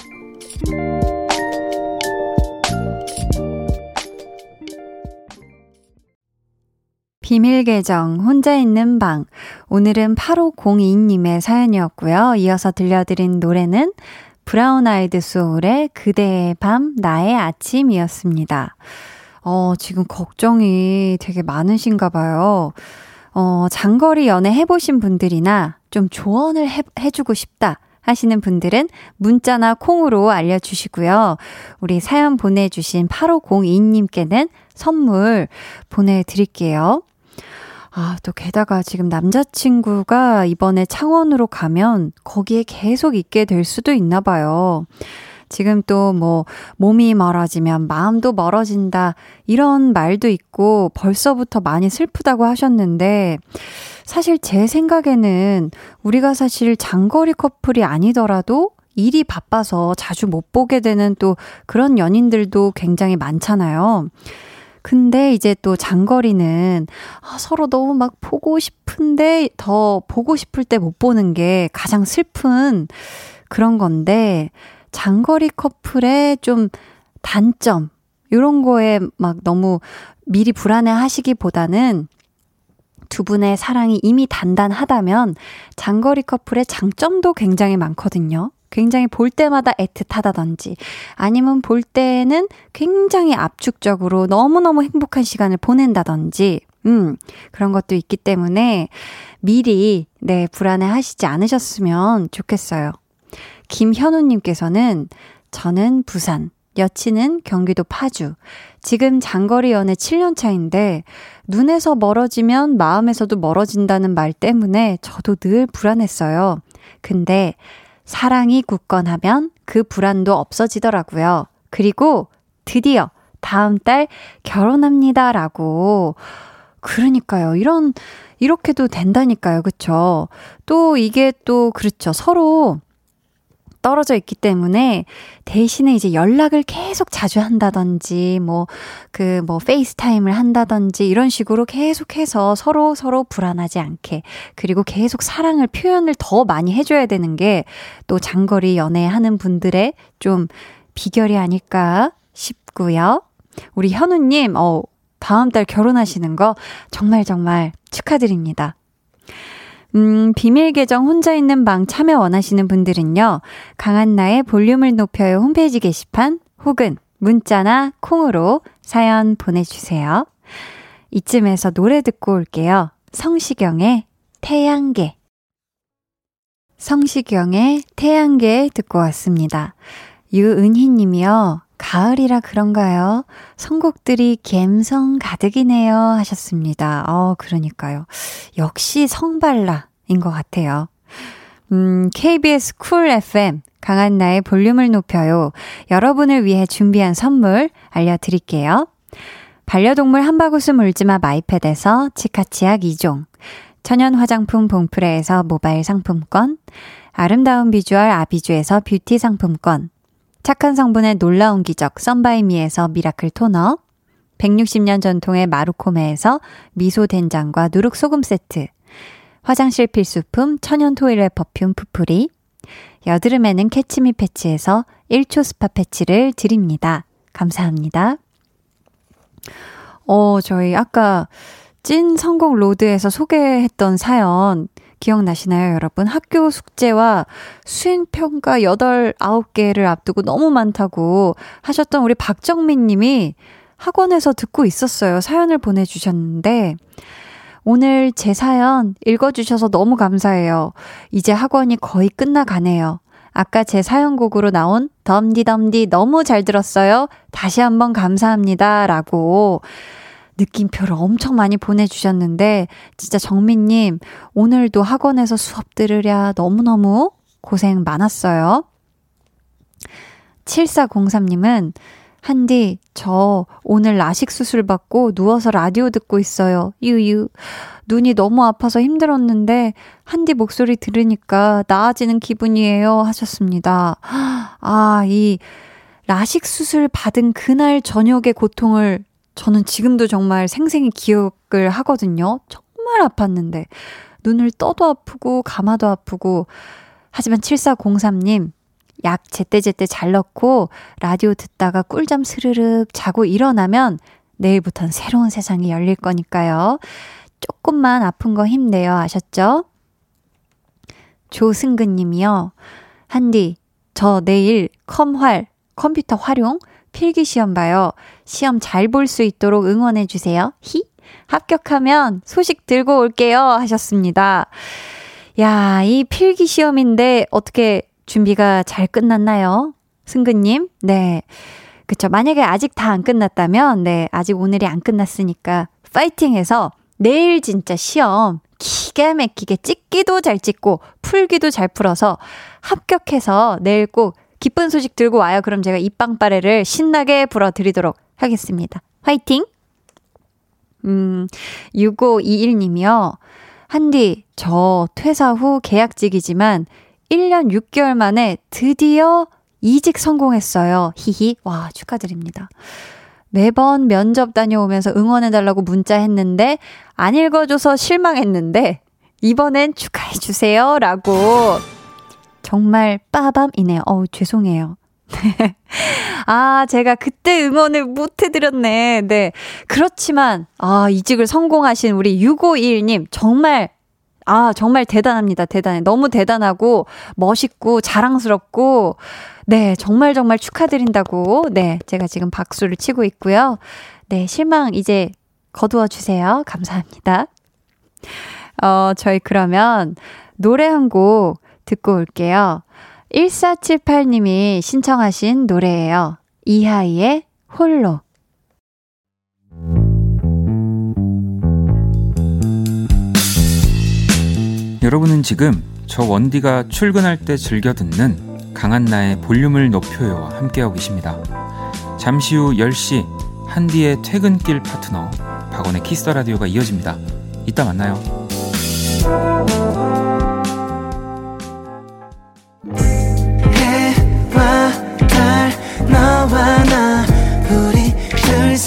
비밀 계정, 혼자 있는 방. 오늘은 8502님의 사연이었고요. 이어서 들려드린 노래는 브라운 아이드 소울의 그대의 밤, 나의 아침이었습니다. 어, 지금 걱정이 되게 많으신가 봐요. 어, 장거리 연애 해보신 분들이나 좀 조언을 해, 해주고 싶다 하시는 분들은 문자나 콩으로 알려주시고요. 우리 사연 보내주신 8502님께는 선물 보내드릴게요. 아, 또 게다가 지금 남자친구가 이번에 창원으로 가면 거기에 계속 있게 될 수도 있나 봐요. 지금 또 뭐 몸이 멀어지면 마음도 멀어진다 이런 말도 있고 벌써부터 많이 슬프다고 하셨는데 사실 제 생각에는 우리가 사실 장거리 커플이 아니더라도 일이 바빠서 자주 못 보게 되는 또 그런 연인들도 굉장히 많잖아요. 근데 이제 또 장거리는 아, 서로 너무 막 보고 싶은데 더 보고 싶을 때 못 보는 게 가장 슬픈 그런 건데 장거리 커플의 좀 단점, 요런 거에 막 너무 미리 불안해 하시기보다는 두 분의 사랑이 이미 단단하다면 장거리 커플의 장점도 굉장히 많거든요. 굉장히 볼 때마다 애틋하다든지 아니면 볼 때는 굉장히 압축적으로 너무너무 행복한 시간을 보낸다든지 음, 그런 것도 있기 때문에 미리 네, 불안해 하시지 않으셨으면 좋겠어요. 김현우님께서는 저는 부산, 여친은 경기도 파주. 지금 장거리 연애 7년 차인데 눈에서 멀어지면 마음에서도 멀어진다는 말 때문에 저도 늘 불안했어요. 근데 사랑이 굳건하면 그 불안도 없어지더라고요. 그리고 드디어 다음 달 결혼합니다라고. 그러니까요. 이런, 이렇게도 된다니까요. 그쵸? 또 이게 또, 그렇죠. 서로 떨어져 있기 때문에 대신에 이제 연락을 계속 자주 한다든지 뭐 그뭐 그 뭐 페이스타임을 한다든지 이런 식으로 계속해서 서로 서로 불안하지 않게 그리고 계속 사랑을 표현을 더 많이 해줘야 되는 게 또 장거리 연애하는 분들의 좀 비결이 아닐까 싶고요. 우리 현우님, 어, 다음 달 결혼하시는 거 정말 정말 축하드립니다. 음, 비밀 계정 혼자 있는 방 참여 원하시는 분들은요, 강한나의 볼륨을 높여요 홈페이지 게시판 혹은 문자나 콩으로 사연 보내주세요. 이쯤에서 노래 듣고 올게요. 성시경의 태양계. 성시경의 태양계 듣고 왔습니다. 유은희 님이요. 가을이라 그런가요? 선곡들이 갬성 가득이네요. 하셨습니다. 어, 그러니까요. 역시 성발라인 것 같아요. 음, KBS 쿨 FM, 강한 나의 볼륨을 높여요. 여러분을 위해 준비한 선물 알려드릴게요. 반려동물 한바구스 물지마 마이패드에서 치카치약 2종, 천연 화장품 봉프레에서 모바일 상품권, 아름다운 비주얼 아비주에서 뷰티 상품권, 착한 성분의 놀라운 기적 썬바이미에서 미라클 토너 160년 전통의 마루코메에서 미소 된장과 누룩 소금 세트 화장실 필수품 천연 토일렛 퍼퓸 푸풀이 여드름에는 캐치미 패치에서 1초 스파 패치를 드립니다. 감사합니다. 어, 저희 아까 찐 선곡 로드에서 소개했던 사연 기억나시나요, 여러분? 학교 숙제와 수행 평가 8, 9개를 앞두고 너무 많다고 하셨던 우리 박정민 님이 학원에서 듣고 있었어요. 사연을 보내주셨는데, 오늘 제 사연 읽어주셔서 너무 감사해요. 이제 학원이 거의 끝나가네요. 아까 제 사연곡으로 나온 덤디덤디 너무 잘 들었어요. 다시 한번 감사합니다. 라고 느낌표를 엄청 많이 보내주셨는데, 진짜 정민님, 오늘도 학원에서 수업 들으랴 너무너무 고생 많았어요. 7403님은, 한디, 저 오늘 라식 수술 받고 누워서 라디오 듣고 있어요. 유유. 눈이 너무 아파서 힘들었는데, 한디 목소리 들으니까 나아지는 기분이에요. 하셨습니다. 아, 이 라식 수술 받은 그날 저녁의 고통을 저는 지금도 정말 생생히 기억을 하거든요. 정말 아팠는데. 눈을 떠도 아프고, 감아도 아프고. 하지만 7403님, 약 제때제때 잘 넣고, 라디오 듣다가 꿀잠 스르륵 자고 일어나면 내일부터는 새로운 세상이 열릴 거니까요. 조금만 아픈 거 힘내요. 아셨죠? 조승근 님이요. 한디, 저 내일 컴활, 컴퓨터 활용 필기 시험 봐요. 시험 잘 볼 수 있도록 응원해 주세요. 히? 합격하면 소식 들고 올게요. 하셨습니다. 야, 이 필기 시험인데 어떻게 준비가 잘 끝났나요? 승근님? 네. 그쵸. 만약에 아직 다 안 끝났다면, 네. 아직 오늘이 안 끝났으니까, 파이팅 해서 내일 진짜 시험 기가 막히게 찍기도 잘 찍고, 풀기도 잘 풀어서 합격해서 내일 꼭 기쁜 소식 들고 와요. 그럼 제가 입방빠레를 신나게 불어드리도록 하겠습니다. 화이팅! 음, 6521님이요. 한디, 저 퇴사 후 계약직이지만 1년 6개월 만에 드디어 이직 성공했어요. 히히. 와, 축하드립니다. 매번 면접 다녀오면서 응원해달라고 문자 했는데, 안 읽어줘서 실망했는데, 이번엔 축하해주세요. 라고 정말 빠밤이네요. 어우, 죄송해요. 아, 제가 그때 응원을 못 해드렸네. 네. 그렇지만, 아, 이직을 성공하신 우리 651님, 정말, 아, 정말 대단합니다. 대단해. 너무 대단하고, 멋있고, 자랑스럽고, 네, 정말 정말 축하드린다고, 네, 제가 지금 박수를 치고 있고요. 네, 실망 이제 거두어 주세요. 감사합니다. 어, 저희 그러면 노래 한 곡 듣고 올게요. 1478님이 신청하신 노래예요. 이하이의 홀로. 여러분은 지금 저 원디가 출근할 때 즐겨 듣는 강한나의 볼륨을 높여요 함께하고 계십니다. 잠시 후 10시 한디의 퇴근길 파트너 박원의 Kiss the Radio가 이어집니다. 이따 만나요.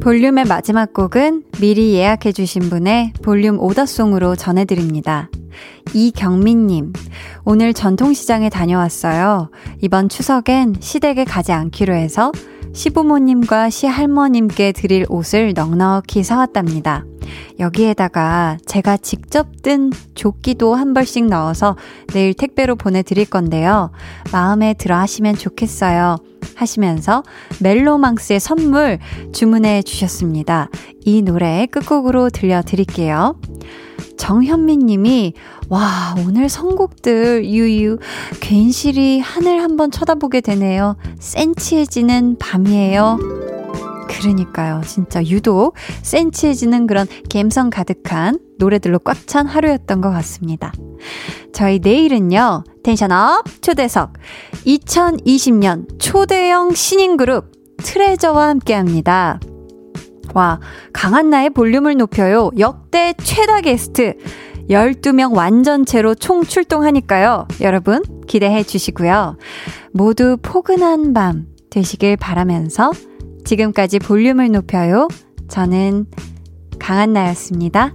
볼륨의 마지막 곡은 미리 예약해주신 분의 볼륨 오더송으로 전해드립니다. 이경민님, 오늘 전통시장에 다녀왔어요. 이번 추석엔 시댁에 가지 않기로 해서 시부모님과 시할머님께 드릴 옷을 넉넉히 사왔답니다. 여기에다가 제가 직접 뜬 조끼도 한 벌씩 넣어서 내일 택배로 보내드릴 건데요. 마음에 들어 하시면 좋겠어요. 하시면서 멜로망스의 선물 주문해 주셨습니다. 이 노래 끝곡으로 들려드릴게요. 정현민 님이, 와, 오늘 선곡들, 유유, 괜시리 하늘 한번 쳐다보게 되네요. 센치해지는 밤이에요. 그러니까요. 진짜 유독 센치해지는 그런 감성 가득한 노래들로 꽉 찬 하루였던 것 같습니다. 저희 내일은요, 텐션업 초대석 2020년 초대형 신인 그룹 트레저와 함께 합니다. 와, 강한나의 볼륨을 높여요. 역대 최다 게스트 12명 완전체로 총 출동하니까요. 여러분 기대해 주시고요. 모두 포근한 밤 되시길 바라면서 지금까지 볼륨을 높여요. 저는 강한나였습니다.